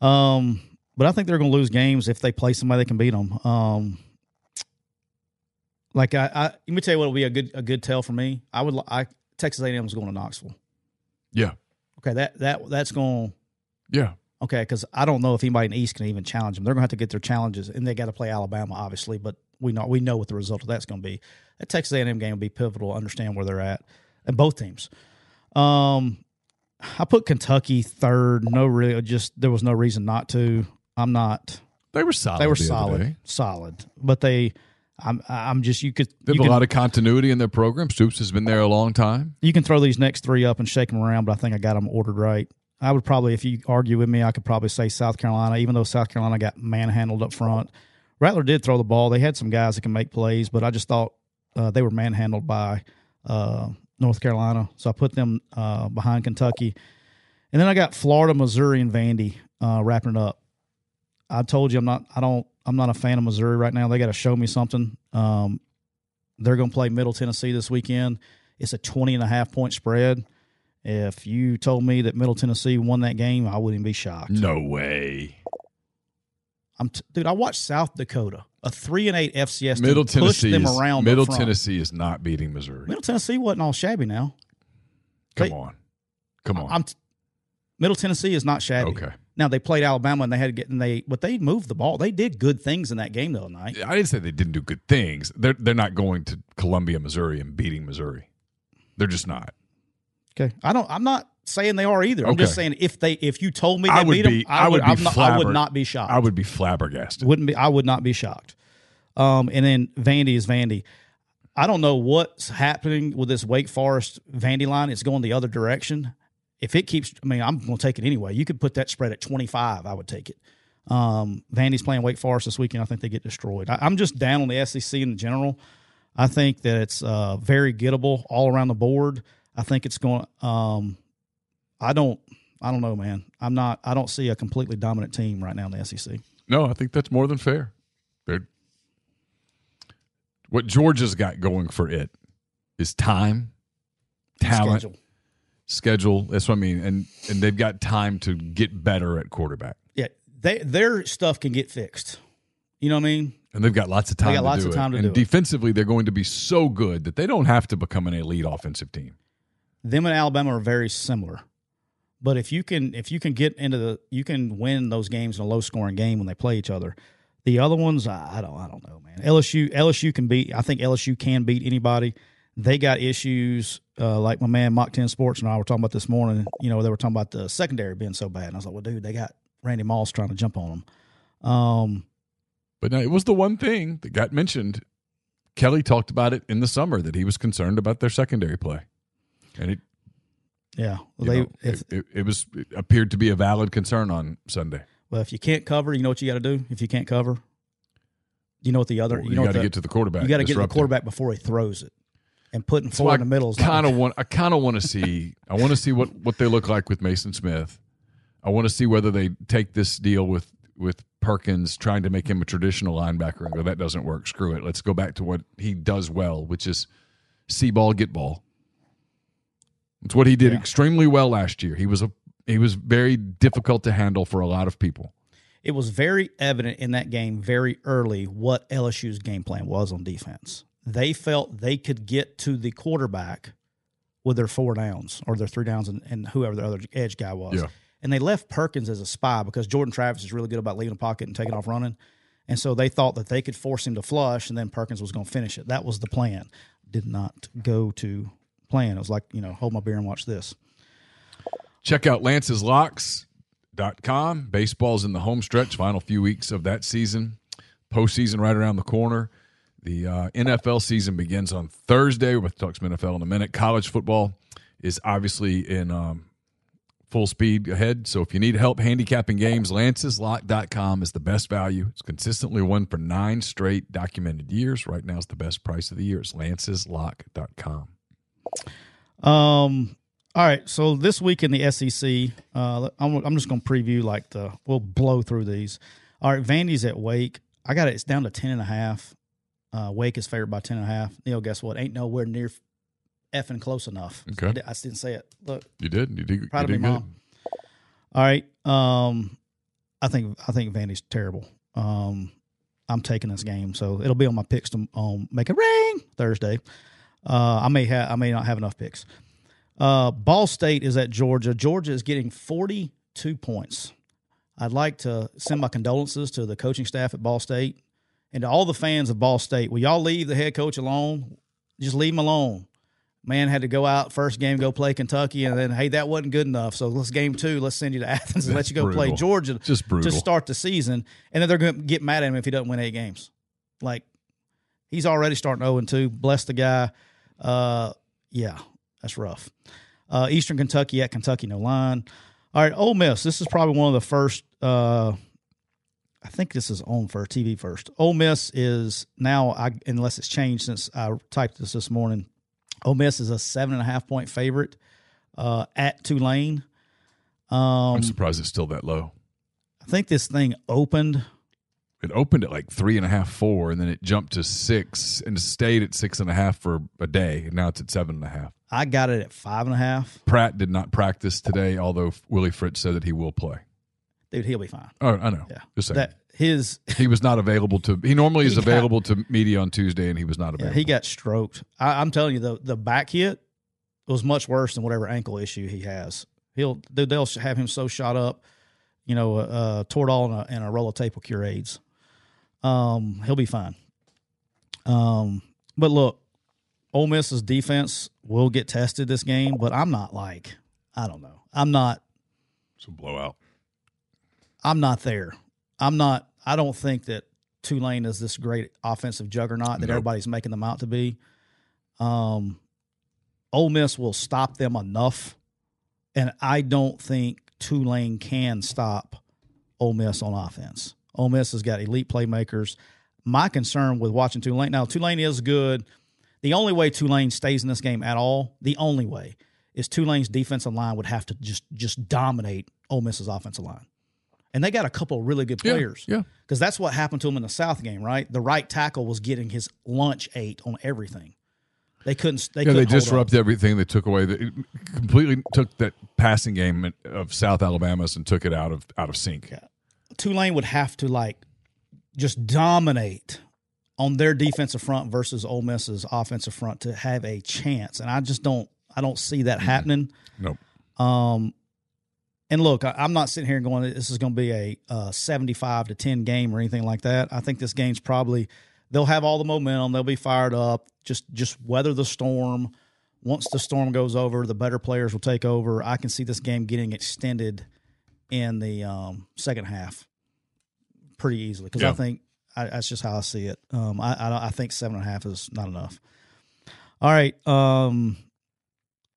Um, but I think they're going to lose games if they play somebody that can beat them. Um, like I, I, let me tell you what will be a good a good tell for me. I would I Texas A&M is going to Knoxville. Yeah. Okay. That that that's going. Yeah. Okay, because I don't know if anybody in the East can even challenge them. They're going to have to get their challenges, and they got to play Alabama, obviously. But we know we know what the result of that's going to be. That Texas A&M game will be pivotal. Understand where they're at, and both teams. Um, I put Kentucky third. No, really, just there was no reason not to. I'm not. They were solid. They were the solid, solid. But they, I'm, I'm just you could. They have a lot of continuity in their program. Stoops has been there a long time. You can throw these next three up and shake them around, but I think I got them ordered right. I would probably, if you argue with me, I could probably say South Carolina, even though South Carolina got manhandled up front. Rattler did throw the ball. They had some guys that can make plays, but I just thought uh, they were manhandled by uh, North Carolina. So I put them uh, behind Kentucky. And then I got Florida, Missouri, and Vandy uh, wrapping it up. I told you I'm not. I don't. I'm not a fan of Missouri right now. They got to show me something. Um, they're going to play Middle Tennessee this weekend. It's a 20 and a half point spread. If you told me that Middle Tennessee won that game, I wouldn't be shocked. No way. I'm t- dude. I watched South Dakota, a three and eight FCS Middle Tennessee them is, around. Middle Tennessee is not beating Missouri. Middle Tennessee wasn't all shabby now. Come they, on, come on. I'm t- Middle Tennessee is not shabby. Okay. Now they played Alabama and they had to get and they but they moved the ball. They did good things in that game the other night. I didn't say they didn't do good things. They're they're not going to Columbia, Missouri, and beating Missouri. They're just not. Okay. I don't. I'm not saying they are either. I'm okay. just saying if they if you told me they I would beat be, them, I, I would, would be not, I would not be shocked. I would be flabbergasted. Wouldn't be. I would not be shocked. Um, and then Vandy is Vandy. I don't know what's happening with this Wake Forest Vandy line. It's going the other direction if it keeps, I mean, I'm going to take it anyway. You could put that spread at 25. I would take it. Um, Vandy's playing Wake Forest this weekend. I think they get destroyed. I, am just down on the SEC in general. I think that it's uh, very gettable all around the board. I think it's going. Um, I don't. I don't know, man. I'm not. I don't see a completely dominant team right now in the SEC. No, I think that's more than fair. They're, what Georgia's got going for it is time, talent, Schedule. schedule. That's what I mean, and and they've got time to get better at quarterback, Yeah, they their stuff can get fixed. You know what I mean? and they've got lots of time. got to lots do of it. time to and do it. defensively, they're going to be so good that they don't have to become an elite offensive team. Them and Alabama are very similar. But if you can if you can get into the you can win those games in a low scoring game when they play each other. The other ones, I don't I don't know, man. LSU LSU can beat I think LSU can beat anybody. They got issues uh, like my man Mock 10 Sports and I were talking about this morning. You know, they were talking about the secondary being so bad. And I was like, well, dude, they got Randy Moss trying to jump on them. Um, But now, it was the one thing that got mentioned. Kelly talked about it in the summer that he was concerned about their secondary play, and it yeah, you they know, if, it, it, was it appeared to be a valid concern on Sunday. well, if you can't cover, you know what you got to do. If you can't cover, you know what the other You, you know got to get to the quarterback. you got to get to the quarterback before he throws it, and putting So four I in the middle is kind of want. I kind of want to see. I want to see what what they look like with Mason Smith. I want to see whether they take this deal with with Perkins, trying to make him a traditional linebacker, and go that doesn't work. Screw it. Let's go back to what he does well, which is see ball, get ball. It's what he did Yeah. extremely well last year. He was a he was very difficult to handle for a lot of people. it was very evident in that game very early what LSU's game plan was on defense. They felt they could get to the quarterback with their four downs or their three downs and, and whoever the other edge guy was. Yeah. And they left Perkins as a spy because Jordan Travis is really good about leaving a pocket and taking off running. And so they thought that they could force him to flush and then Perkins was going to finish it. That was the plan. Did not go to plan. It was like, you know, hold my beer and watch this. Check out lanceslocks.com. Baseball's in the home stretch, final few weeks of that season. Postseason right around the corner. The uh, NFL season begins on Thursday. We're talk some NFL in a minute. College football is obviously in um, full speed ahead. So if you need help handicapping games, lanceslock.com is the best value. It's consistently won for nine straight documented years. Right now, it's the best price of the year. It's lanceslock.com. Um. All right. So this week in the SEC, uh, I'm, I'm just going to preview like the. We'll blow through these. All right. Vandy's at Wake. I got it. It's down to ten and a half. Uh, Wake is favored by ten and a half. Neil, guess what? Ain't nowhere near effing close enough. Okay. I, di- I just didn't say it. Look, You did. You did, Proud you of did me. Mom. All right. Um, I think I think Vandy's terrible. Um, I'm taking this game, so it'll be on my picks to um, make a ring Thursday. Uh, I may have I may not have enough picks. Uh, Ball State is at Georgia. Georgia is getting 42 points. I'd like to send my condolences to the coaching staff at Ball State and to all the fans of Ball State. Will y'all leave the head coach alone? Just leave him alone man had to go out first game go play kentucky and then hey that wasn't good enough so let's game two let's send you to athens and let you go play georgia Just brutal. to start the season and then they're going to get mad at him if he doesn't win eight games like he's already starting 0 and 2 bless the guy uh yeah that's rough uh eastern kentucky at kentucky no line all right Ole miss this is probably one of the first uh I think this is on for TV first. Ole Miss is now, I, unless it's changed since I typed this this morning. Ole Miss is a seven and a half point favorite uh, at Tulane. Um, I'm surprised it's still that low. I think this thing opened. It opened at like three and a half, four, and then it jumped to six and stayed at six and a half for a day. And now it's at seven and a half. I got it at five and a half. Pratt did not practice today, although Willie Fritz said that he will play. Dude, he'll be fine. Oh, I know. Yeah, Just saying. that his he was not available to. He normally is He got- available to media on Tuesday, and he was not yeah, available. he got stroked. I, I'm telling you, the the back hit was much worse than whatever ankle issue he has. He'll dude, they'll have him so shot up, you know, uh, uh Toradol and a, and a roll of tape will cure AIDS. Um, he'll be fine. Um, but look, Ole Miss's defense will get tested this game, but I'm not like I don't know. I'm not It's a blowout. I'm not there. I'm not. I don't think that Tulane is this great offensive juggernaut that Nope. everybody's making them out to be. Um, Ole Miss will stop them enough, and I don't think Tulane can stop Ole Miss on offense. Ole Miss has got elite playmakers. My concern with watching Tulane now, Tulane is good. The only way Tulane stays in this game at all, the only way, is Tulane's defensive line would have to just just dominate Ole Miss's offensive line, and they got a couple of really good players. yeah. because that's what happened to him in the South game, right? The right tackle was getting his lunch ate on everything. They couldn't. They Yeah, they couldn't up. disrupted everything. They took away the completely took that passing game of South Alabama's and took it out of out of sync. Tulane would have to like just dominate on their defensive front versus Ole Miss's offensive front to have a chance, and I just don't. I don't see that happening. Nope. Um, and look, I, I'm not sitting here going, this is going to be a uh, 75 to 10 game or anything like that. I think this game's probably they'll have all the momentum. They'll be fired up. Just just weather the storm. Once the storm goes over, the better players will take over. I can see this game getting extended in the um, second half pretty easily because I think I, that's just how I see it. Um, I, I I think seven and a half is not enough. All right. Um,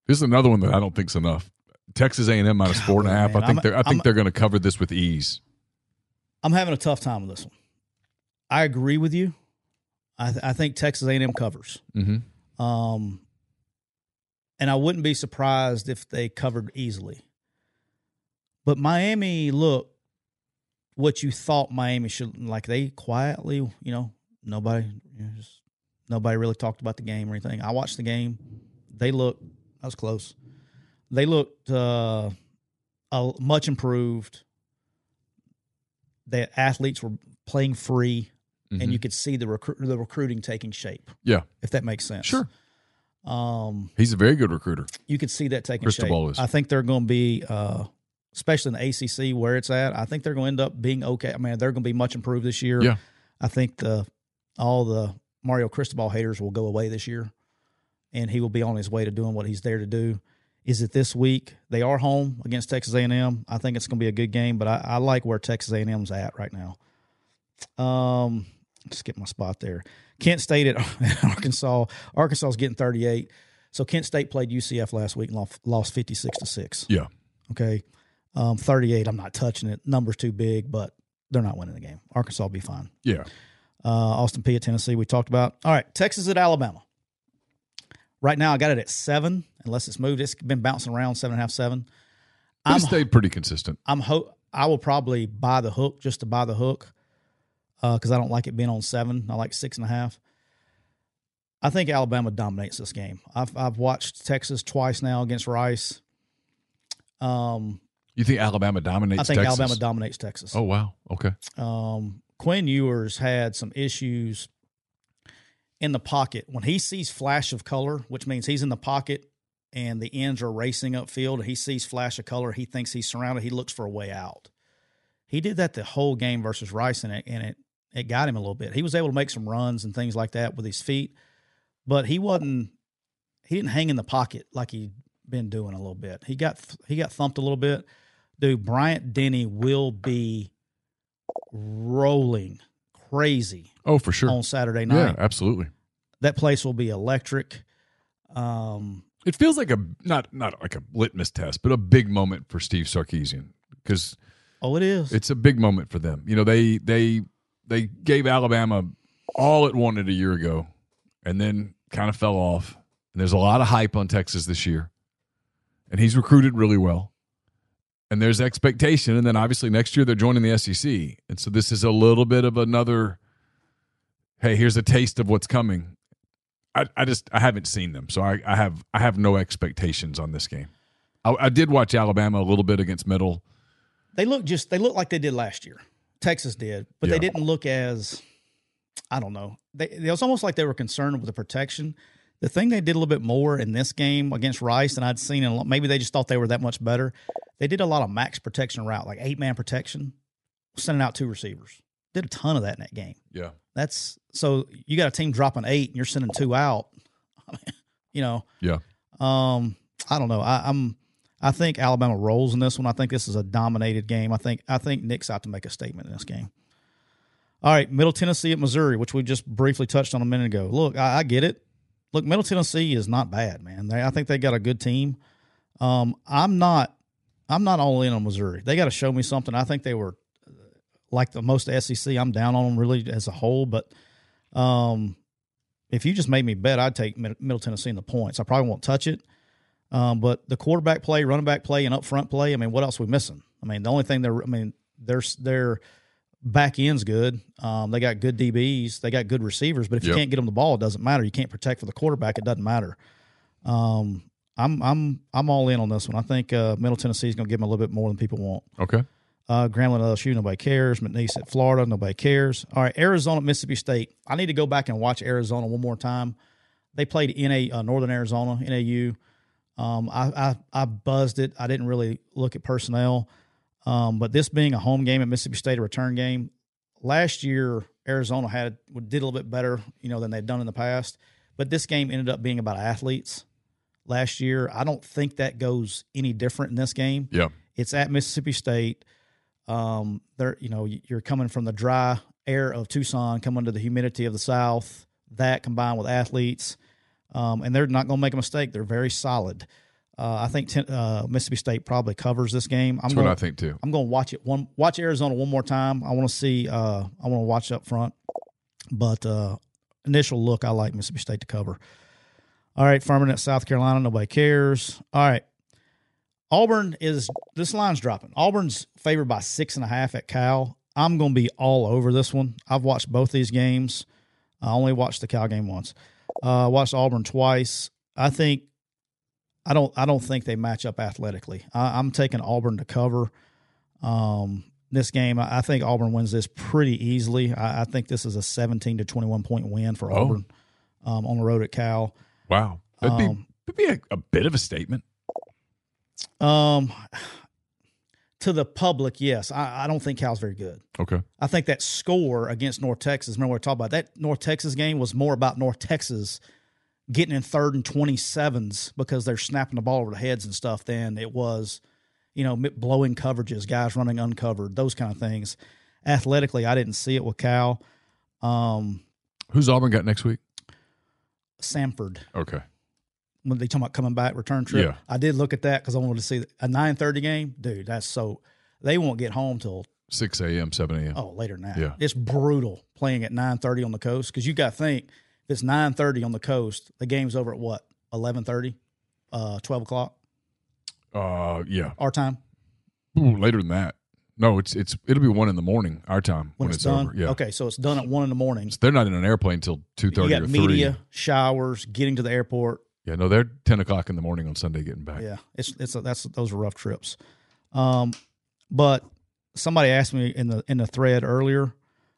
This is another one that I don't think's enough. Texas A and M minus four and a half. man, I think I'm- they're I think I'm- they're going to cover this with ease. I'm having a tough time with this one. I agree with you. I, th- I think Texas A&M covers. Mm-hmm. Um, and I wouldn't be surprised if they covered easily. But Miami, look, what you thought Miami should like. They quietly, you know, nobody, you know, just nobody really talked about the game or anything. I watched the game. They looked. That was close. They looked uh, uh, much improved. The athletes were playing free, and you could see the recru- the recruiting taking shape. Yeah, If that makes sense. sure. Um, He's a very good recruiter. you could see that taking Cristobal shape. is. I think they're going to be, uh, especially in the ACC where it's at. I think they're going to end up being okay. I mean, they're going to be much improved this year. Yeah. I think the all the Mario Cristobal haters will go away this year, and he will be on his way to doing what he's there to do. Is it this week? They are home against Texas A&M. I think it's going to be a good game, but I, I like where Texas A&M's at right now. Um, skip my spot there. Kent State at Arkansas. Arkansas is getting 38. So Kent State played UCF last week and lost, lost 56 to 6. Yeah, Okay. Um, 38, I'm not touching it. Number's too big, but they're not winning the game. Arkansas will be fine. yeah. Uh, Austin Peay at Tennessee, we talked about. All right, Texas at Alabama. Right now, I got it at seven, unless it's moved. It's been bouncing around seven and a half, seven. I'm stayed pretty consistent. I'm ho- I will probably buy the hook just to buy the hook because I don't like it being on seven. I like six and a half. I think Alabama dominates this game. I've I've watched Texas twice now against Rice. Um, You think Alabama dominates? I think Texas? Alabama dominates Texas. Oh wow. Okay. Um, Quinn Ewers had some issues in the pocket when he sees flash of color, which means he's in the pocket and the ends are racing upfield. He sees flash of color. He thinks he's surrounded. He looks for a way out. He did that the whole game versus Rice, and it and it it got him a little bit. He was able to make some runs and things like that with his feet, but he wasn't. He didn't hang in the pocket like he'd been doing a little bit. He got he got thumped a little bit. Dude, Bryant Denny will be rolling crazy Oh, for sure. on Saturday night. yeah, absolutely. That place will be electric. Um, It feels like a not not like a litmus test, but a big moment for Steve Sarkisian because oh, it is. it's a big moment for them. You know, they they they gave Alabama all it wanted a year ago, and then kind of fell off. And there's a lot of hype on Texas this year, and he's recruited really well. And there's expectation, and then obviously next year they're joining the SEC, and so this is a little bit of another. Hey, here's a taste of what's coming. I, I just I haven't seen them, so I, I have I have no expectations on this game. I, I did watch Alabama a little bit against Middle. they look just they look like they did last year. Texas did, but Yeah. they didn't look as I don't know. They it was almost like they were concerned with the protection. The thing they did a little bit more in this game against Rice than I'd seen in maybe they just thought they were that much better. They did a lot of max protection route, like eight man protection, sending out two receivers. Did a ton of that in that game. Yeah, That's so you got a team dropping eight and you're sending two out. you know, yeah. um, I don't know. I, I'm I think Alabama rolls in this one. I think this is a dominated game. I think I think Nick's out to make a statement in this game. All right, Middle Tennessee at Missouri, which we just briefly touched on a minute ago. Look, I, I get it. Look, Middle Tennessee is not bad, man. They, I think they got a good team. Um, I'm not. I'm not all in on Missouri. They got to show me something. I think they were uh, like the most SEC. I'm down on them really as a whole, but um, if you just made me bet, I'd take Middle Tennessee in the points. I probably won't touch it. Um, but the quarterback play, running back play, and up front play. I mean, what else are we missing? I mean, the only thing they're. I mean, their their back end's good. Um, they got good DBs. They got good receivers. But if you can't get them the ball, it doesn't matter. You can't protect for the quarterback. It doesn't matter. Um, I'm I'm I'm all in on this one. I think uh, Middle Tennessee is going to give them a little bit more than people want. Okay. Uh, Grambling LSU, nobody cares. McNeese at Florida, nobody cares. All right, Arizona, Mississippi State. I need to go back and watch Arizona one more time. They played in a uh, Northern Arizona NAU. Um, I, I I buzzed it. I didn't really look at personnel, um, but this being a home game at Mississippi State, a return game. Last year, Arizona had did a little bit better, you know, than they'd done in the past. But this game ended up being about athletes. Last year, I don't think that goes any different in this game. Yeah. It's at Mississippi State. Um, they're you know you're coming from the dry air of Tucson, coming to the humidity of the South. That combined with athletes, um, and they're not going to make a mistake. They're very solid. Uh, I think ten, uh, Mississippi State probably covers this game. I'm That's going. what I think too. I'm going to watch it one. Watch Arizona one more time. I want to see. Uh, I want to watch up front, but uh, initial look, I like Mississippi State to cover. All right, Furman at South Carolina. Nobody cares. All right, Auburn is this line's dropping. Auburn's favored by six and a half at Cal. I'm going to be all over this one. I've watched both these games. I only watched the Cal game once. Uh, watched Auburn twice. I think I don't I don't think they match up athletically. I, I'm taking Auburn to cover. Um, this game, I, I think Auburn wins this pretty easily. I, I think this is a 17 to 21 point win for Oh. Auburn um, on the road at Cal. Wow. That'd be, Um, that'd be a, a bit of a statement. Um, to the public, yes, I, I don't think Cal's very good. Okay. I think that score against North Texas, remember we talked about that North Texas game was more about North Texas getting in third and 27s because they're snapping the ball over the heads and stuff than it was, you know, blowing coverages, guys running uncovered, those kind of things. Athletically, I didn't see it with Cal. Um, Who's Auburn got next week? Samford, Okay. when they talk about coming back, return trip, Yeah. I did look at that because I wanted to see a 9:30 game. Dude, that's so they won't get home till 6 a.m., 7 a.m. Oh, later than that. Yeah. It's brutal playing at nine thirty on the coast because you got to think if it's nine thirty on the coast, the game's over at what eleven thirty, uh, twelve o'clock Uh, yeah. our time Ooh, later than that. No, it's it's it'll be one in the morning our time when, when, it's, done. over. Yeah. Okay, so it's done at one in the morning. So they're not in an airplane until two thirty or media, three. showers, getting to the airport. Yeah, no, they're ten o'clock in the morning on Sunday getting back. Yeah, it's it's a, that's those are rough trips. Um, but somebody asked me in the in the thread earlier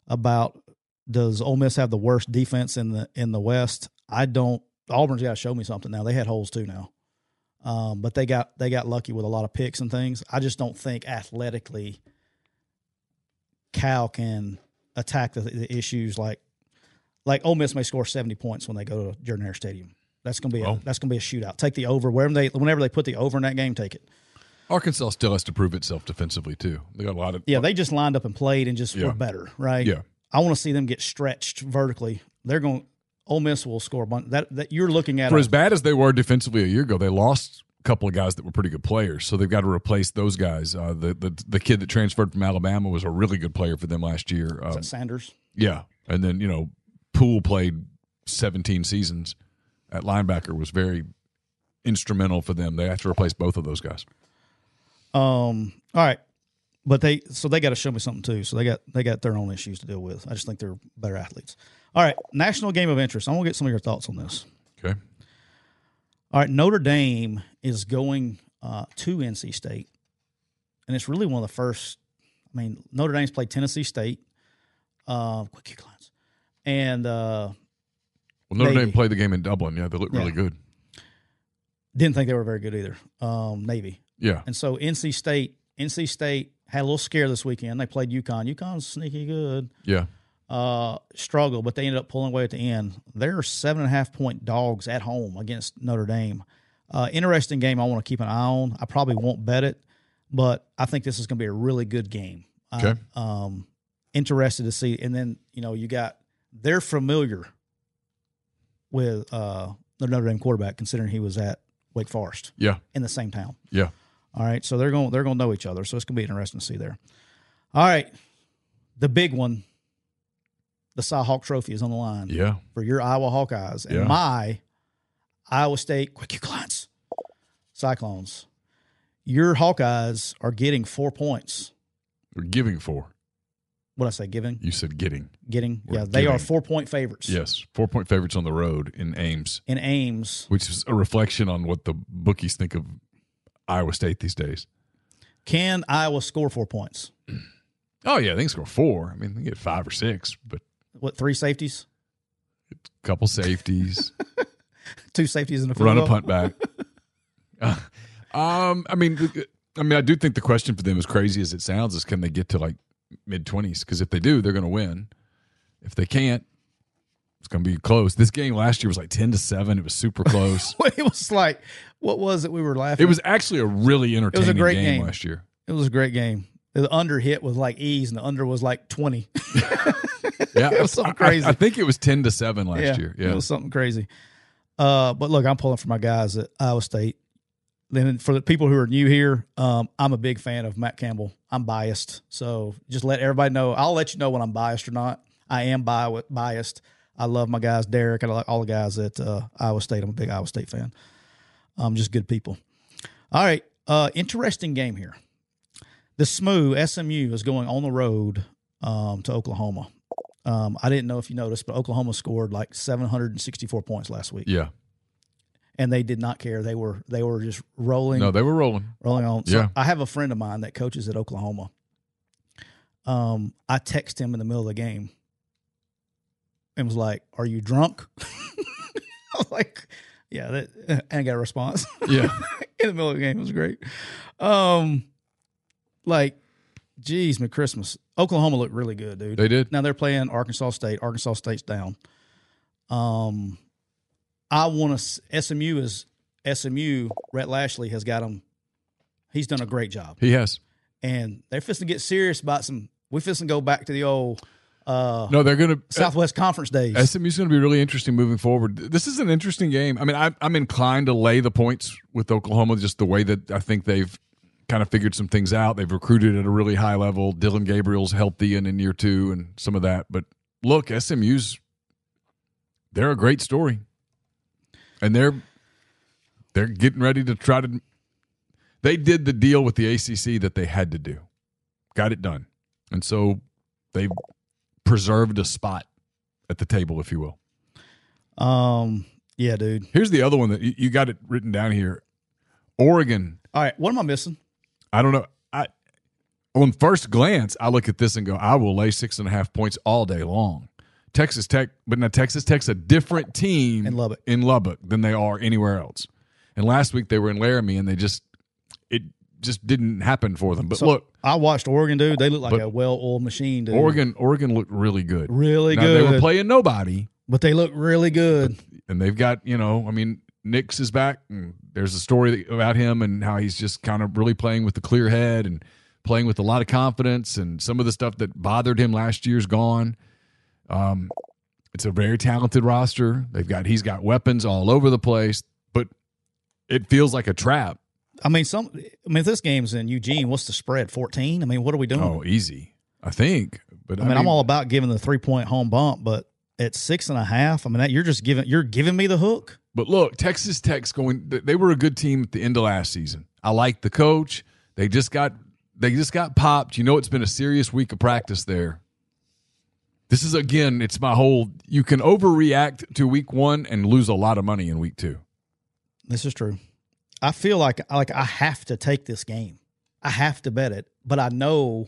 about does Ole Miss have the worst defense in the in the West? I don't. Auburn's got to show me something now. They had holes too now, um, but they got they got lucky with a lot of picks and things. I just don't think athletically Cal can attack the, the issues like like Ole Miss may score seventy points when they go to Jordan Hare Stadium. That's gonna be a, Oh. that's gonna be a shootout. Take the over wherever they whenever they put the over in that game, take it. Arkansas still has to prove itself defensively too. They got a lot of Yeah, they just lined up and played and just Yeah. were better, right? Yeah. I want to see them get stretched vertically. They're going. Ole Miss will score a bunch. That that you're looking at. for a- as bad as they were defensively a year ago, they lost a couple of guys that were pretty good players. So they've got to replace those guys. Uh, the, the the kid that transferred from Alabama was a really good player for them last year. Um, Sanders. yeah, and then you know Pool played 17 seasons at linebacker was very instrumental for them. They have to replace both of those guys. Um. All right, but they so they got to show me something too. So they got they got their own issues to deal with. I just think they're better athletes. All right, national game of interest. I want to get some of your thoughts on this. Okay. All right, Notre Dame is going uh, to NC State, and it's really one of the first. I mean, Notre Dame's played Tennessee State. Uh, quick kick lines, and uh, Well, Notre Navy. Dame played the game in Dublin. Yeah, they looked really Yeah. good. didn't think they were very good either. Um, Navy, Yeah. and so NC State, NC State had a little scare this weekend. They played UConn. UConn's sneaky good. Yeah. uh, struggle, but they ended up pulling away at the end. They're seven and a half point dogs at home against Notre Dame. Uh, interesting game. I want to keep an eye on. I probably won't bet it, but I think this is going to be a really good game. Okay. um, interested to see. And then you know you got they're familiar with uh, the Notre Dame quarterback, considering he was at Wake Forest Yeah. in the same town. Yeah. All right, so they're going they're going to know each other, so it's going to be interesting to see there. All right, the big one, the Cy Hawk Trophy is on the line Yeah. for your Iowa Hawkeyes and Yeah. my Iowa State. Quick, clients. Cyclones. Your Hawkeyes are getting four points. We're giving four. What I say, giving, You said getting. getting. We're yeah, they are four point favorites. Yes. Four point favorites on the road in Ames, In Ames, which is a reflection on what the bookies think of Iowa State these days. can Iowa score four points? Oh, yeah. They can score four. I mean, they get five or six, but What three safeties? a couple safeties, Two safeties in the field run a punt back. Uh, um, I mean, I mean, I do think the question for them, as crazy as it sounds, is can they get to like mid twenties? Because if they do, they're going to win. If they can't, it's going to be close. This game last year was like ten to seven. It was super close. it was like, what was it? We were laughing. it was actually a really entertaining it was a great game, game. last year. It was a great game. The under hit was like ease, and the under was like twenty. Yeah, It was something I- I- crazy. I, think it was ten to seven last yeah, year. Yeah, it was something crazy. Uh, but look, I'm pulling for my guys at Iowa State. Then for the people who are new here, um, I'm a big fan of Matt Campbell. I'm biased, so just let everybody know. I'll let you know when I'm biased or not. I am bi- biased. I love my guys, Derek, and I like all the guys at uh, Iowa State. I'm a big Iowa State fan. Um, just good people. All right, uh, interesting game here. The SMU SMU is going on the road um, to Oklahoma. Um, I didn't know if you noticed, but Oklahoma scored like 764 points last week, yeah. and they did not care. They were they were just rolling, No, they were rolling. rolling on. So Yeah. I have a friend of mine that coaches at Oklahoma. Um, I text him in the middle of the game and was like, "Are you drunk?" I was like, "Yeah," that, and I got a response Yeah, in the middle of the game. It was great. Um, like, geez, my Christmas. Oklahoma looked really good, dude. they did. Now they're playing Arkansas State. Arkansas State's down. Um, I want to. SMU is SMU. Rhett Lashlee has got them. He's done a great job, He has. and they're fixing to get serious about some. We fixing to go back to the old uh, No, they're going to Southwest Conference days. SMU's going to be really interesting moving forward. This is an interesting game. I mean, I, I'm inclined to lay the points with Oklahoma, just the way that I think they've kind of figured some things out. They've recruited at a really high level. Dillon Gabriel's healthy and in year two, and some of that. But look, SMU's they're a great story, and they're they're getting ready to try to. They did the deal with the ACC that they had to do, got it done, and so they've preserved a spot at the table, if you will. um, yeah, dude. Here's the other one that you, you got it written down here. Oregon. All right, what am I missing? I don't know. I on first glance, I look at this and go, I will lay six and a half points all day long. Texas Tech, but now Texas Tech's a different team In Lubbock. in Lubbock than they are anywhere else. And last week they were in Laramie and they just it just didn't happen for them. But So, look, I watched Oregon, dude. They look like a well-oiled machine, dude. Oregon Oregon looked really good. really now, good. They were playing nobody. but they look really good. and they've got you know i mean Nix is back and there's a story about him and how he's just kind of really playing with the clear head and playing with a lot of confidence and some of the stuff that bothered him last year's gone um it's a very talented roster they've got he's got weapons all over the place but it feels like a trap I mean, some. I mean, if this game's in Eugene, what's the spread? Fourteen. I mean, what are we doing? oh easy i think but I mean, I'm all about giving the three point home bump, but at six and a half, I mean, that you're just giving you're giving me the hook. But look, Texas Tech's going. They were a good team at the end of last season. I like the coach. They just got they just got popped. You know, it's been a serious week of practice there. This is again, it's my whole. You can overreact to week one and lose a lot of money in week two. This is true. I feel like like I have to take this game. I have to bet it, but I know,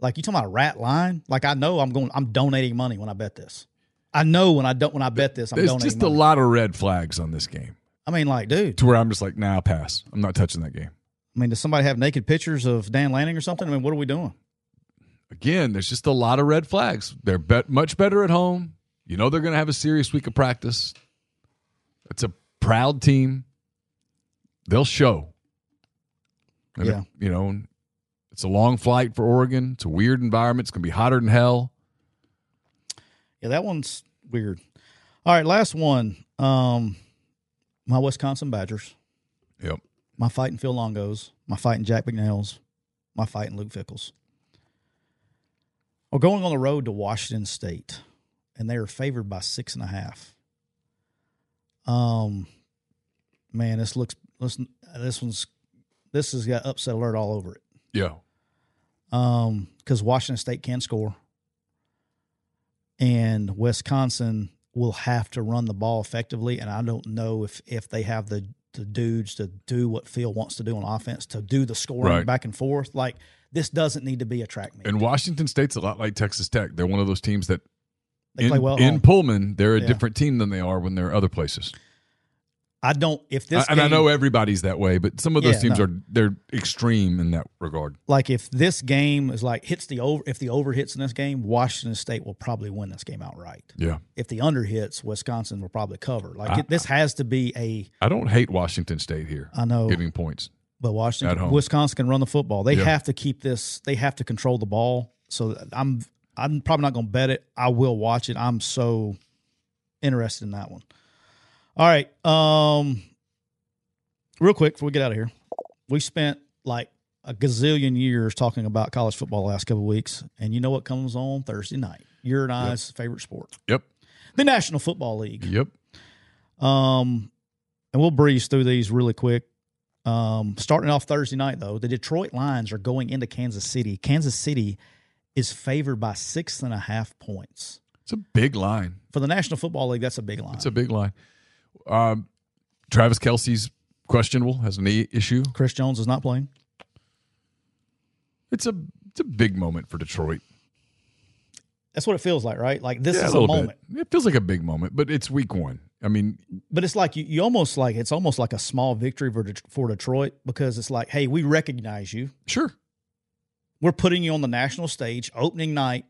like you talking about a rat line. Like I know I'm going. I'm donating money when I bet this. I know when I don't when I bet this, I'm There's donating. just a lot of red flags on this game I mean, like, dude. to where I'm just like, nah, I'll pass. I'm not touching that game. I mean, does somebody have naked pictures of Dan Lanning or something? I mean, what are we doing? Again, there's just a lot of red flags. They're bet much better at home. You know they're going to have a serious week of practice. It's a proud team. They'll show. And Yeah. you know, it's a long flight for Oregon. It's a weird environment. It's going to be hotter than hell. Yeah, that one's weird. All right, last one. Um, my Wisconsin Badgers, Yep. my fighting Phil Longos, my fighting Jack McNails, my fighting Luke Fickells. We're going on the road to Washington State, and they are favored by six and a half. Um, man, this looks listen, this one's this has got upset alert all over it. Yeah. Um, because Washington State can score, and Wisconsin will have to run the ball effectively. And I don't know if if they have the the dudes to do what Phil wants to do on offense to do the scoring Right. back and forth. Like this doesn't need to be a track meet. And Washington State's a lot like Texas Tech. They're one of those teams that They in, play well. in home. Pullman, they're a Yeah. different team than they are when they're other places. I don't. If this I- and I know everybody's that way, but some of those Yeah, teams no. are they're extreme in that regard. like if this game is like hits the over, if the over hits in this game, Washington State will probably win this game outright. Yeah. If the under hits, Wisconsin will probably cover. Like I- it, this has to be a. I don't hate Washington State here I know, giving points. but Washington. Wisconsin can run the football. They Yeah. have to keep this. They have to control the ball. So I'm, I'm probably not going to bet it. I will watch it. I'm so interested in that one. All right. Um, real quick before we get out of here, we spent like a gazillion years talking about college football the last couple of weeks, and you know what comes on Thursday night? Your and I's favorite sport, Yep. the National Football League. Yep. Um, and we'll breeze through these really quick. Um, starting off Thursday night, though, the Detroit Lions are going into Kansas City. Kansas City is favored by six and a half points. It's a big line. For the National Football League, that's a big line. It's a big line. Um, Travis Kelce's questionable, has a knee issue. Chris Jones is not playing. It's a it's a big moment for Detroit. That's what it feels like, right? Like this Yeah, is a, little moment. Bit. It feels like a big moment, but it's week one. I mean, But it's like you, you almost like it's almost like a small victory for, for Detroit because it's like, hey, we recognize you. sure, We're putting you on the national stage, opening night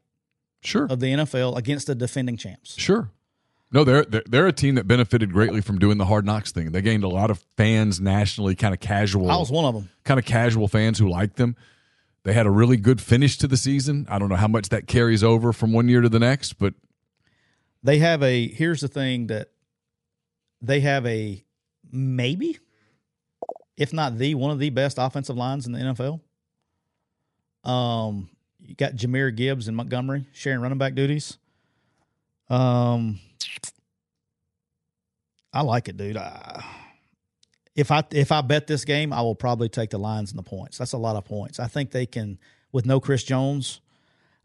sure, of the NFL against the defending champs. sure. No, they're, they're they're a team that benefited greatly from doing the hard knocks thing. They gained a lot of fans nationally, kind of casual. I was one of them. kind of casual fans who liked them. They had a really good finish to the season. I don't know how much that carries over from one year to the next, but they have a here's the thing that they have a maybe if not the one of the best offensive lines in the NFL. Um you got Jahmyr Gibbs and Montgomery sharing running back duties. Um I like it, dude. I, if I if I bet this game, I will probably take the lines and the points. That's a lot of points. I think they can with no Chris Jones.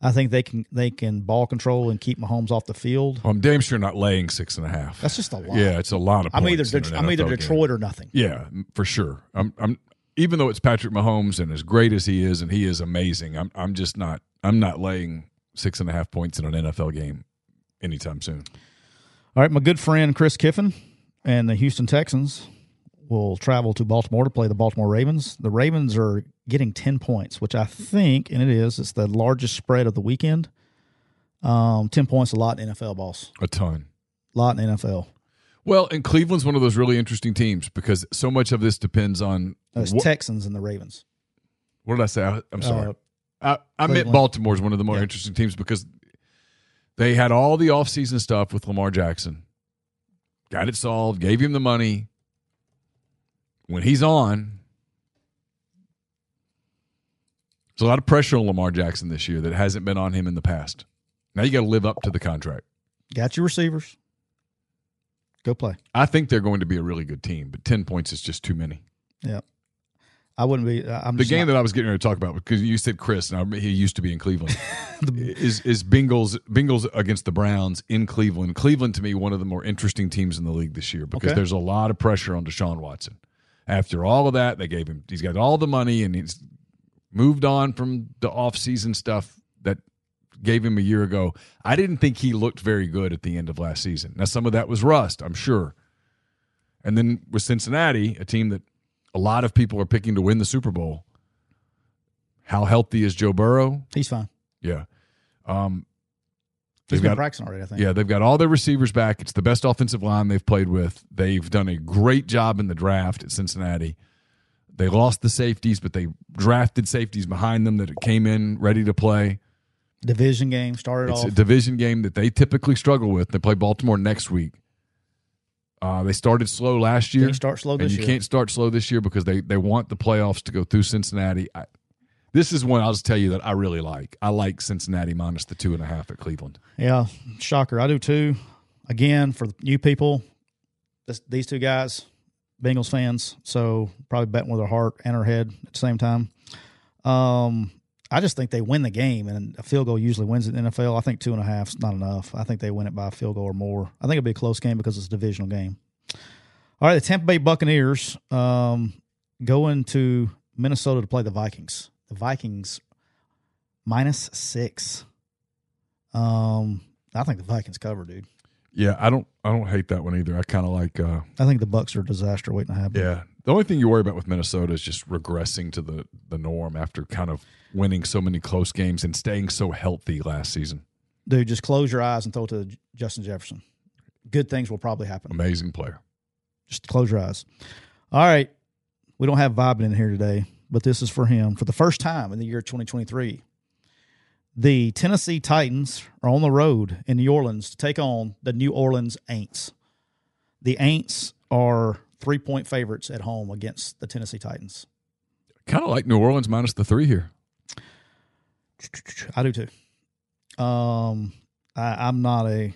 I think they can they can ball control and keep Mahomes off the field. I'm damn sure not laying six and a half. That's just a lot. yeah, it's a lot of. I'm points either in an I'm either NFL game. Detroit or nothing. Yeah, for sure. I'm. I'm. Even though it's Patrick Mahomes and as great as he is, and he is amazing, I'm. I'm just not. I'm not laying six and a half points in an NFL game anytime soon. All right, my good friend Chris Kiffin and the Houston Texans will travel to Baltimore to play the Baltimore Ravens. The Ravens are getting 10 points, which I think, and it is, it's the largest spread of the weekend. Um, 10 points, a lot in NFL, boss. A ton. A lot in NFL. Well, and Cleveland's one of those really interesting teams because so much of this depends on It's what, Texans and the Ravens. what did I say? I, I'm sorry. Uh, I, I meant. Baltimore's one of the more Yeah. interesting teams because they had all the offseason stuff with Lamar Jackson. Got it solved, gave him the money. When he's on, there's a lot of pressure on Lamar Jackson this year that hasn't been on him in the past. Now you got to live up to the contract. got your receivers. Go play. I think they're going to be a really good team, but 10 points is just too many. Yeah. I wouldn't be. I'm The game not- that I was getting ready to talk about because you said Chris, and I, he used to be in Cleveland. is is Bengals Bengals against the Browns in Cleveland? Cleveland to me one of the more interesting teams in the league this year because Okay. there's a lot of pressure on Deshaun Watson. After all of that, they gave him he's got all the money and he's moved on from the offseason stuff that gave him a year ago. I didn't think he looked very good at the end of last season. Now some of that was rust, I'm sure. And then with Cincinnati, a team that a lot of people are picking to win the Super Bowl. How healthy is Joe Burrow? He's fine. Yeah. Um, He's they've been got practicing already, I think. yeah, they've got all their receivers back. It's the best offensive line they've played with. They've done a great job in the draft at Cincinnati. They lost the safeties, but they drafted safeties behind them that came in ready to play. Division game started It's off. a division game that they typically struggle with. They play Baltimore next week. Uh, they started slow last year. Can't start slow and this you year. can't start slow this year because they, they want the playoffs to go through Cincinnati. I, this is one I'll just tell you that I really like. I like Cincinnati minus the two and a half at Cleveland. Yeah, shocker. I do too. Again, for you people, this, these two guys, Bengals fans, so probably betting with their heart and their head at the same time. Um, I just think they win the game, and a field goal usually wins it in the NFL. I think two and a half is not enough. I think they win it by a field goal or more. I think it'll be a close game because it's a divisional game. All right, the Tampa Bay Buccaneers um, going to Minnesota to play the Vikings. The Vikings minus six. Um, I think the Vikings cover, dude. Yeah, I don't I don't hate that one either. I kind of like uh I think the Bucks are a disaster waiting to happen. yeah. The only thing you worry about with Minnesota is just regressing to the the norm after kind of winning so many close games and staying so healthy last season. Dude, just close your eyes and throw it to Justin Jefferson. Good things will probably happen. Amazing player. Just close your eyes. All right. We don't have Vibin in here today, but this is for him. For the first time in the year 2023, the Tennessee Titans are on the road in New Orleans to take on the New Orleans Aints. The Aints are three point favorites at home against the Tennessee Titans. Kind of like New Orleans minus the three here. I do too. Um, I, I'm not a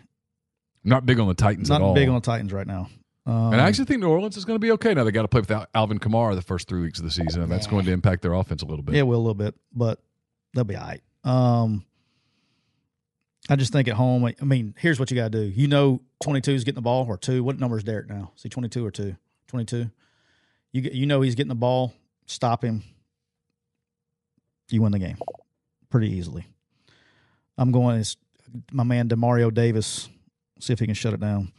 Not big on the Titans not at all. big on the Titans right now. Um, and I actually think New Orleans is going to be okay now. They got to play without Alvin Kamara the first three weeks of the season, and that's going to impact their offense a little bit. Yeah, it will a little bit, but they'll be all right. Um, I just think at home, I mean, here's what you got to do. You know, 22 is getting the ball or two. What number is Derek now? See, 22 or two? 22. You you know he's getting the ball. Stop him. You win the game pretty easily. I'm going as my man Demario Davis. See if he can shut it down.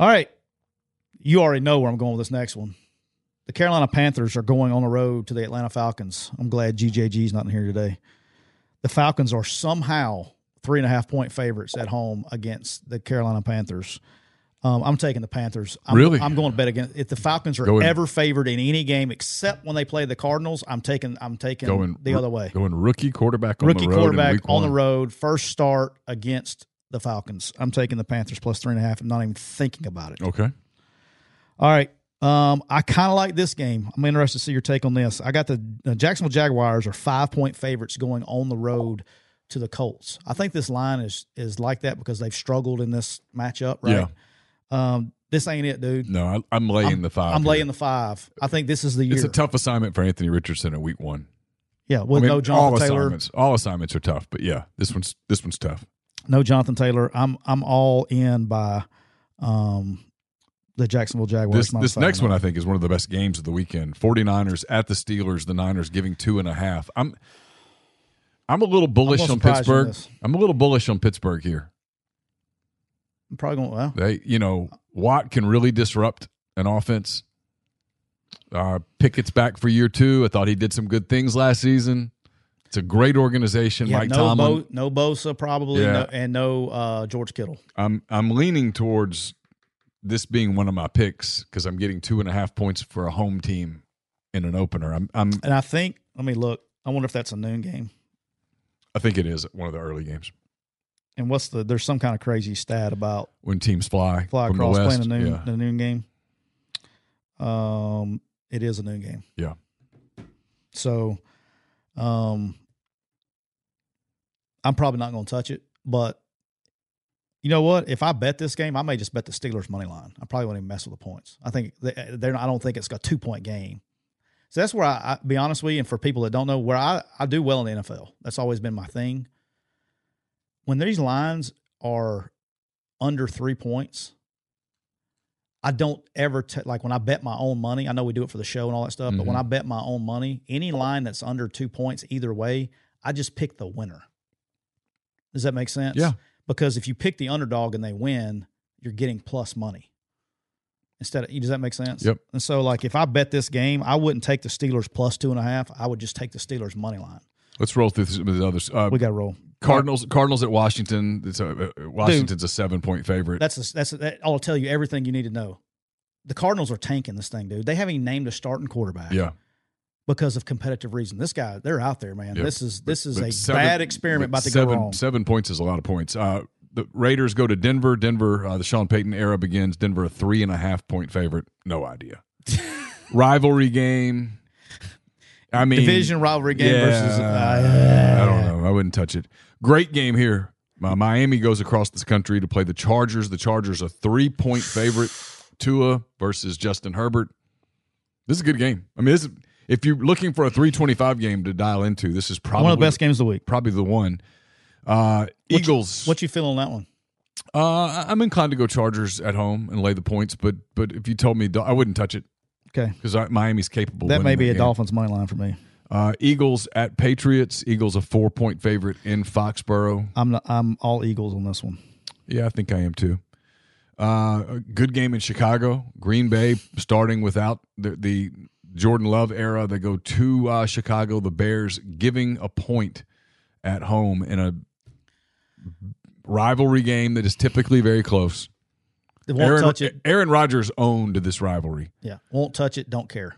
All right, you already know where I'm going with this next one. The Carolina Panthers are going on the road to the Atlanta Falcons. I'm glad GJG's not in here today. The Falcons are somehow three and a half point favorites at home against the Carolina Panthers. Um, I'm taking the Panthers. I'm, Really? I'm going to bet against. If the Falcons are Going- ever favored in any game except when they play the Cardinals, I'm taking. I'm taking Going the other way. Going rookie quarterback on Rookie the road quarterback on the road, first start against the Falcons. I'm taking the Panthers plus three and a half. I'm not even thinking about it. Okay. All right. Um, I kind of like this game. I'm interested to see your take on this. I got the uh, Jacksonville Jaguars are five point favorites going on the road to the Colts. I think this line is is like that because they've struggled in this matchup, right? Um, this ain't it, dude. No, I, I'm laying I'm, the 5 I'm here. laying the five. I think this is the year. It's a tough assignment for Anthony Richardson in week one. yeah, with I mean, no all Jonathan Taylor. assignments, all assignments are tough, but yeah, this one's this one's tough. No Jonathan Taylor. I'm I'm all in by um the Jacksonville Jaguars. This this next one I think is one of the best games of the weekend. 49ers at the Steelers, the Niners giving two and a half. I'm I'm a little bullish on surprise you in Pittsburgh. I'm a little bullish on Pittsburgh here. I'm probably going well. They, you know, Watt can really disrupt an offense. Uh, Pickett's back for year two. I thought he did some good things last season. It's a great organization. Yeah, Mike no Tomlin. Bo, no Bosa probably, Yeah. no, and no uh, George Kittle. I'm I'm leaning towards this being one of my picks because I'm getting two and a half points for a home team in an opener. I'm I'm And I think, let me look. I wonder if that's a noon game. I think it is one of the early games And what's the? There's some kind of crazy stat about when teams fly fly from the across west. playing a noon yeah. the noon game. Um, it is a noon game. Yeah. So, um, I'm probably not going to touch it, but you know what? If I bet this game, I may just bet the Steelers money line. I probably won't even mess with the points. I think they, they're. Not, I don't think it's a two point game. So that's where I, I be honest with you, and for people that don't know, where I I do well in the NFL. That's always been my thing. When these lines are under three points, I don't ever t- like when I bet my own money. I know we do it for the show and all that stuff, but when Mhm. I bet my own money, any line that's under two points either way, I just pick the winner. Does that make sense? Yeah. Because if you pick the underdog and they win, you're getting plus money. Instead of does that make sense? Yep. And so like if I bet this game, I wouldn't take the Steelers plus two and a half. I would just take the Steelers money line. Let's roll through some of the others. Uh, We got to roll. Cardinals Cardinals at Washington. It's a, Washington's a seven point favorite. That's a, that's a, that, I'll tell you everything you need to know. The Cardinals are tanking this thing, dude. They haven't even named a starting quarterback. yeah. because of competitive reason. This guy, they're out there, man. Yep. This is this is But a seven- bad experiment about to seven, go wrong. Seven points is a lot of points. Uh, the Raiders go to Denver. Denver, uh, the Sean Payton era begins. Denver, a three and a half point favorite. No idea. Rivalry game. I mean, Division rivalry game yeah, versus. Uh, I don't know. I wouldn't touch it. Great game here. Uh, Miami goes across this country to play the Chargers. The Chargers a three point favorite. Tua versus Justin Herbert. This is a good game. I mean, this is, if you're looking for a 325 game to dial into, this is probably One of the best games of the week. Probably the one. Uh, Eagles. What you feel on that one? Uh, I'm inclined to go Chargers at home and lay the points, but but if you told me I wouldn't touch it Okay, because Miami's capable. that may be a game. Dolphins money line for me. Uh, Eagles at Patriots. Eagles a four point favorite in Foxborough. I'm not, I'm all Eagles on this one. Yeah, I think I am too. Uh, a good game in Chicago. Green Bay starting without the, the Jordan Love era. They go to uh, Chicago. The Bears giving a point at home in a rivalry game that is typically very close. They won't Aaron, touch it. Aaron Rodgers owned this rivalry. Yeah, won't touch it. Don't care.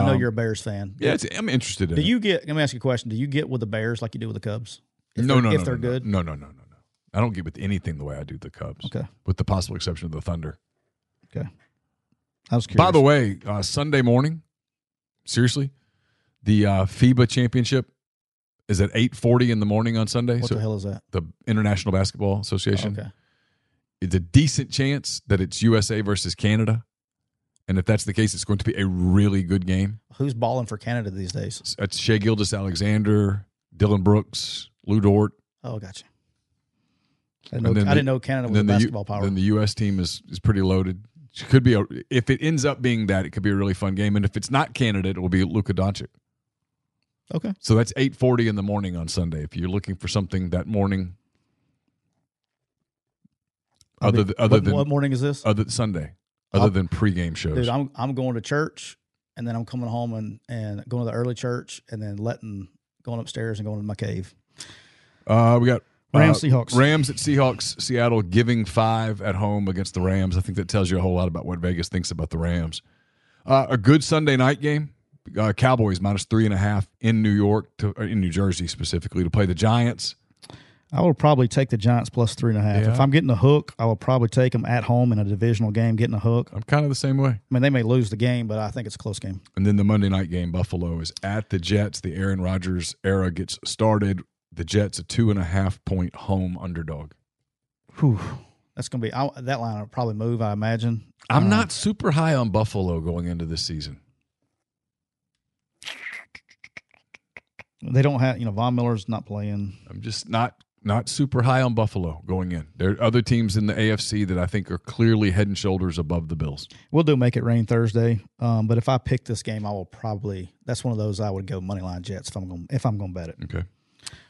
I know Um, you're a Bears fan. Yeah, it's, I'm interested in it. Do it. you get? Let me ask you a question. Do you get with the Bears like you do with the Cubs? If no, no, if no, they're no, good. No, no, no, no, no. I don't get with anything the way I do the Cubs. Okay. With the possible exception of the Thunder. Okay. I was curious. By the way, uh, Sunday morning, seriously, the uh, FIBA championship is at eight forty in the morning on Sunday. what so the hell is that? the International Basketball Association. Okay. It's a decent chance that it's USA versus Canada, and if that's the case, it's going to be a really good game. Who's balling for Canada these days? It's uh, Shea Gildas Alexander, Dillon Brooks, Lu Dort. Oh, gotcha. I didn't know, I the- didn't know Canada was a the, U- basketball power. then the U.S. team is is pretty loaded. It could be a if it ends up being that, it could be a really fun game. And if it's not Canada, it will be Luka Doncic. okay. So that's eight forty in the morning on Sunday. If you're looking for something that morning, I'll other be- other what, than what morning is this? other Sunday, other I'll- than pregame shows. Dude, I'm I'm going to church and then I'm coming home and, and going to the early church and then letting going upstairs and going to my cave. uh, we got Rams, uh, Seahawks. Rams at Seahawks. Seattle giving five at home against the Rams. I think that tells you a whole lot about what Vegas thinks about the Rams. Uh, a good Sunday night game. Uh, Cowboys minus three and a half in New York to in New Jersey specifically to play the Giants. I will probably take the Giants plus three and a half. Yeah. If I'm getting a hook, I will probably take them at home in a divisional game, getting a hook. I'm kind of the same way. I mean, they may lose the game, but I think it's a close game. And then the Monday night game, Buffalo is at the Jets. The Aaron Rodgers era gets started. The Jets a two and a half point home underdog. Whew. That's going to be I, that line will probably move. I imagine. I'm Uh, not super high on Buffalo going into this season. They don't have you know Von Miller's not playing. I'm just not not super high on Buffalo going in. There are other teams in the AFC that I think are clearly head and shoulders above the Bills. We'll do make it rain Thursday. Um, but if I pick this game, I will probably. That's one of those I would go money line Jets if I'm going if I'm going to bet it. Okay.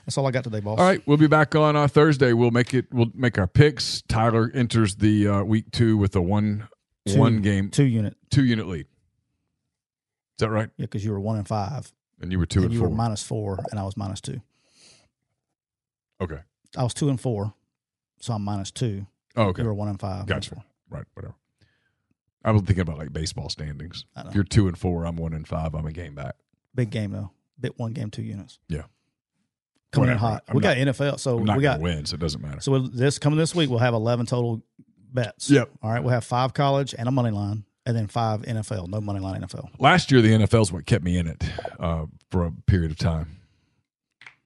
That's all I got today, boss. All right, we'll be back on uh, Thursday. We'll make it. We'll make our picks. Tyler enters the uh, week two with a one Two- one game two unit. two unit lead. Is that right? Yeah, because you were one and five, And you were two and and, you four. were minus four, and I was minus two. Okay. I was two and four, so I'm minus two. Oh, okay. You were one and five. Gotcha. four. Right. Whatever. I was thinking about like baseball standings. I know. If you're two and four, I'm one and five. I'm a game back. Big game though. Bit one game, two units. Yeah. Coming in hot. I'm we not- got NFL, so we got to win, so it doesn't matter. so this coming this week. We'll have eleven total bets. Yep. All right. We'll have five college and a money line, and then five NFL. No money line NFL. Last year, the NFL's what kept me in it uh, for a period of time.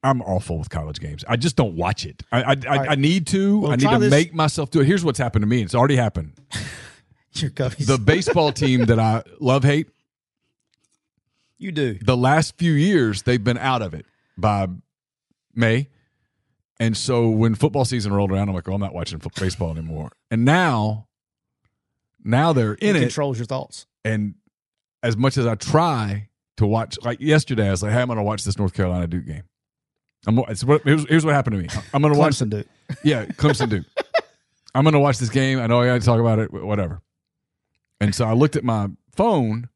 I'm awful with college games. I just don't watch it. I I, I. I need to. Well, I need to this- make myself do it. Here's what's happened to me. It's already happened. Your. The baseball team that I love hate you do. the last few years they've been out of it by May. And so when football season rolled around, I'm like, oh, I'm not watching baseball anymore. And now, now they're in it it. controls your thoughts. And as much as I try to watch, like yesterday, I was like, hey, I'm going to watch this North Carolina Duke game. I'm, it's what, here's, here's what happened to me. I'm going to watch, Clemson Duke. yeah, Clemson Duke. I'm going to watch this game. I know I got to talk about it, whatever. And so I looked at my phone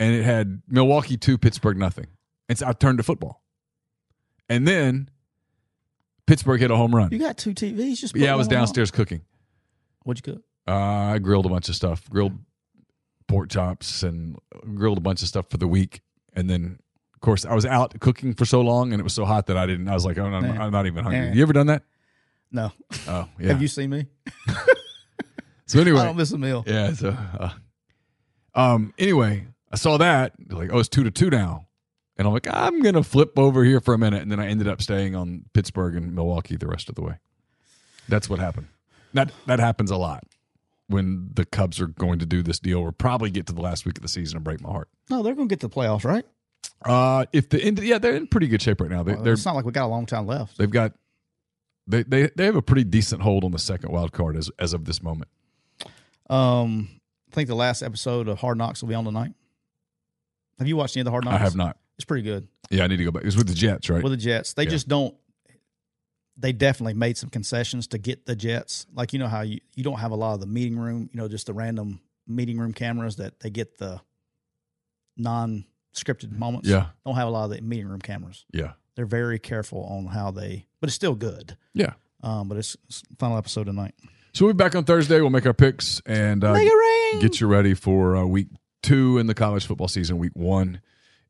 and it had Milwaukee 2, Pittsburgh nothing. And so I turned to football. And then Pittsburgh hit a home run. You got two TVs. Just Yeah, I was one on. downstairs cooking. What'd you cook? Uh, I grilled a bunch of stuff, grilled pork chops and grilled a bunch of stuff for the week. And then, course, I was out cooking for so long and it was so hot that I didn't, I was like, oh, I'm. I'm not even hungry. Nah. You ever done that? No. Oh, yeah. Have you seen me? so anyway, I don't miss a meal. yeah. So, uh, um, anyway, I saw that like, oh, it's two to two now. And I'm like, I'm going to flip over here for a minute. And then I ended up staying on Pittsburgh and Milwaukee the rest of the way. That's what happened. That, that happens a lot when the Cubs are going to do this deal or probably get to the last week of the season and break my heart. No, they're going to get to the playoffs, right? Uh, if the end, yeah, they're in pretty good shape right now. They, they're it's not like we got a long time left. they've got they, they they have a pretty decent hold on the second wild card as as of this moment. Um, I think the last episode of Hard Knocks will be on tonight. Have you watched any of the Hard Knocks? I have not. It's pretty good Yeah, I need to go back. It's with the Jets, right? with the Jets. They Yeah. just don't. They definitely made some concessions to get the Jets. Like you know how you you don't have a lot of the meeting room, you know, just the random meeting room cameras that they get the non scripted moments. yeah, don't have a lot of the meeting room cameras. yeah, They're very careful on how they, but it's still good. yeah. Um, but it's, it's final episode tonight. So we'll be back on Thursday. We'll make our picks and uh, get you ready for uh, week two in the college football season, week one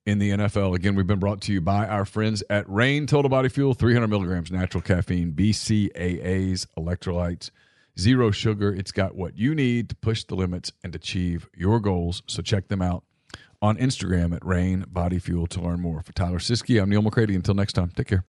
in the NFL. Again, we've been brought to you by our friends at Reign Total Body Fuel, 300 milligrams natural caffeine, BCAAs, electrolytes, zero sugar. It's got what you need to push the limits and achieve your goals. So check them out on Instagram at Reign Body Fuel to learn more. For Tyler Siskey, I'm Neal McCready. Until next time, take care.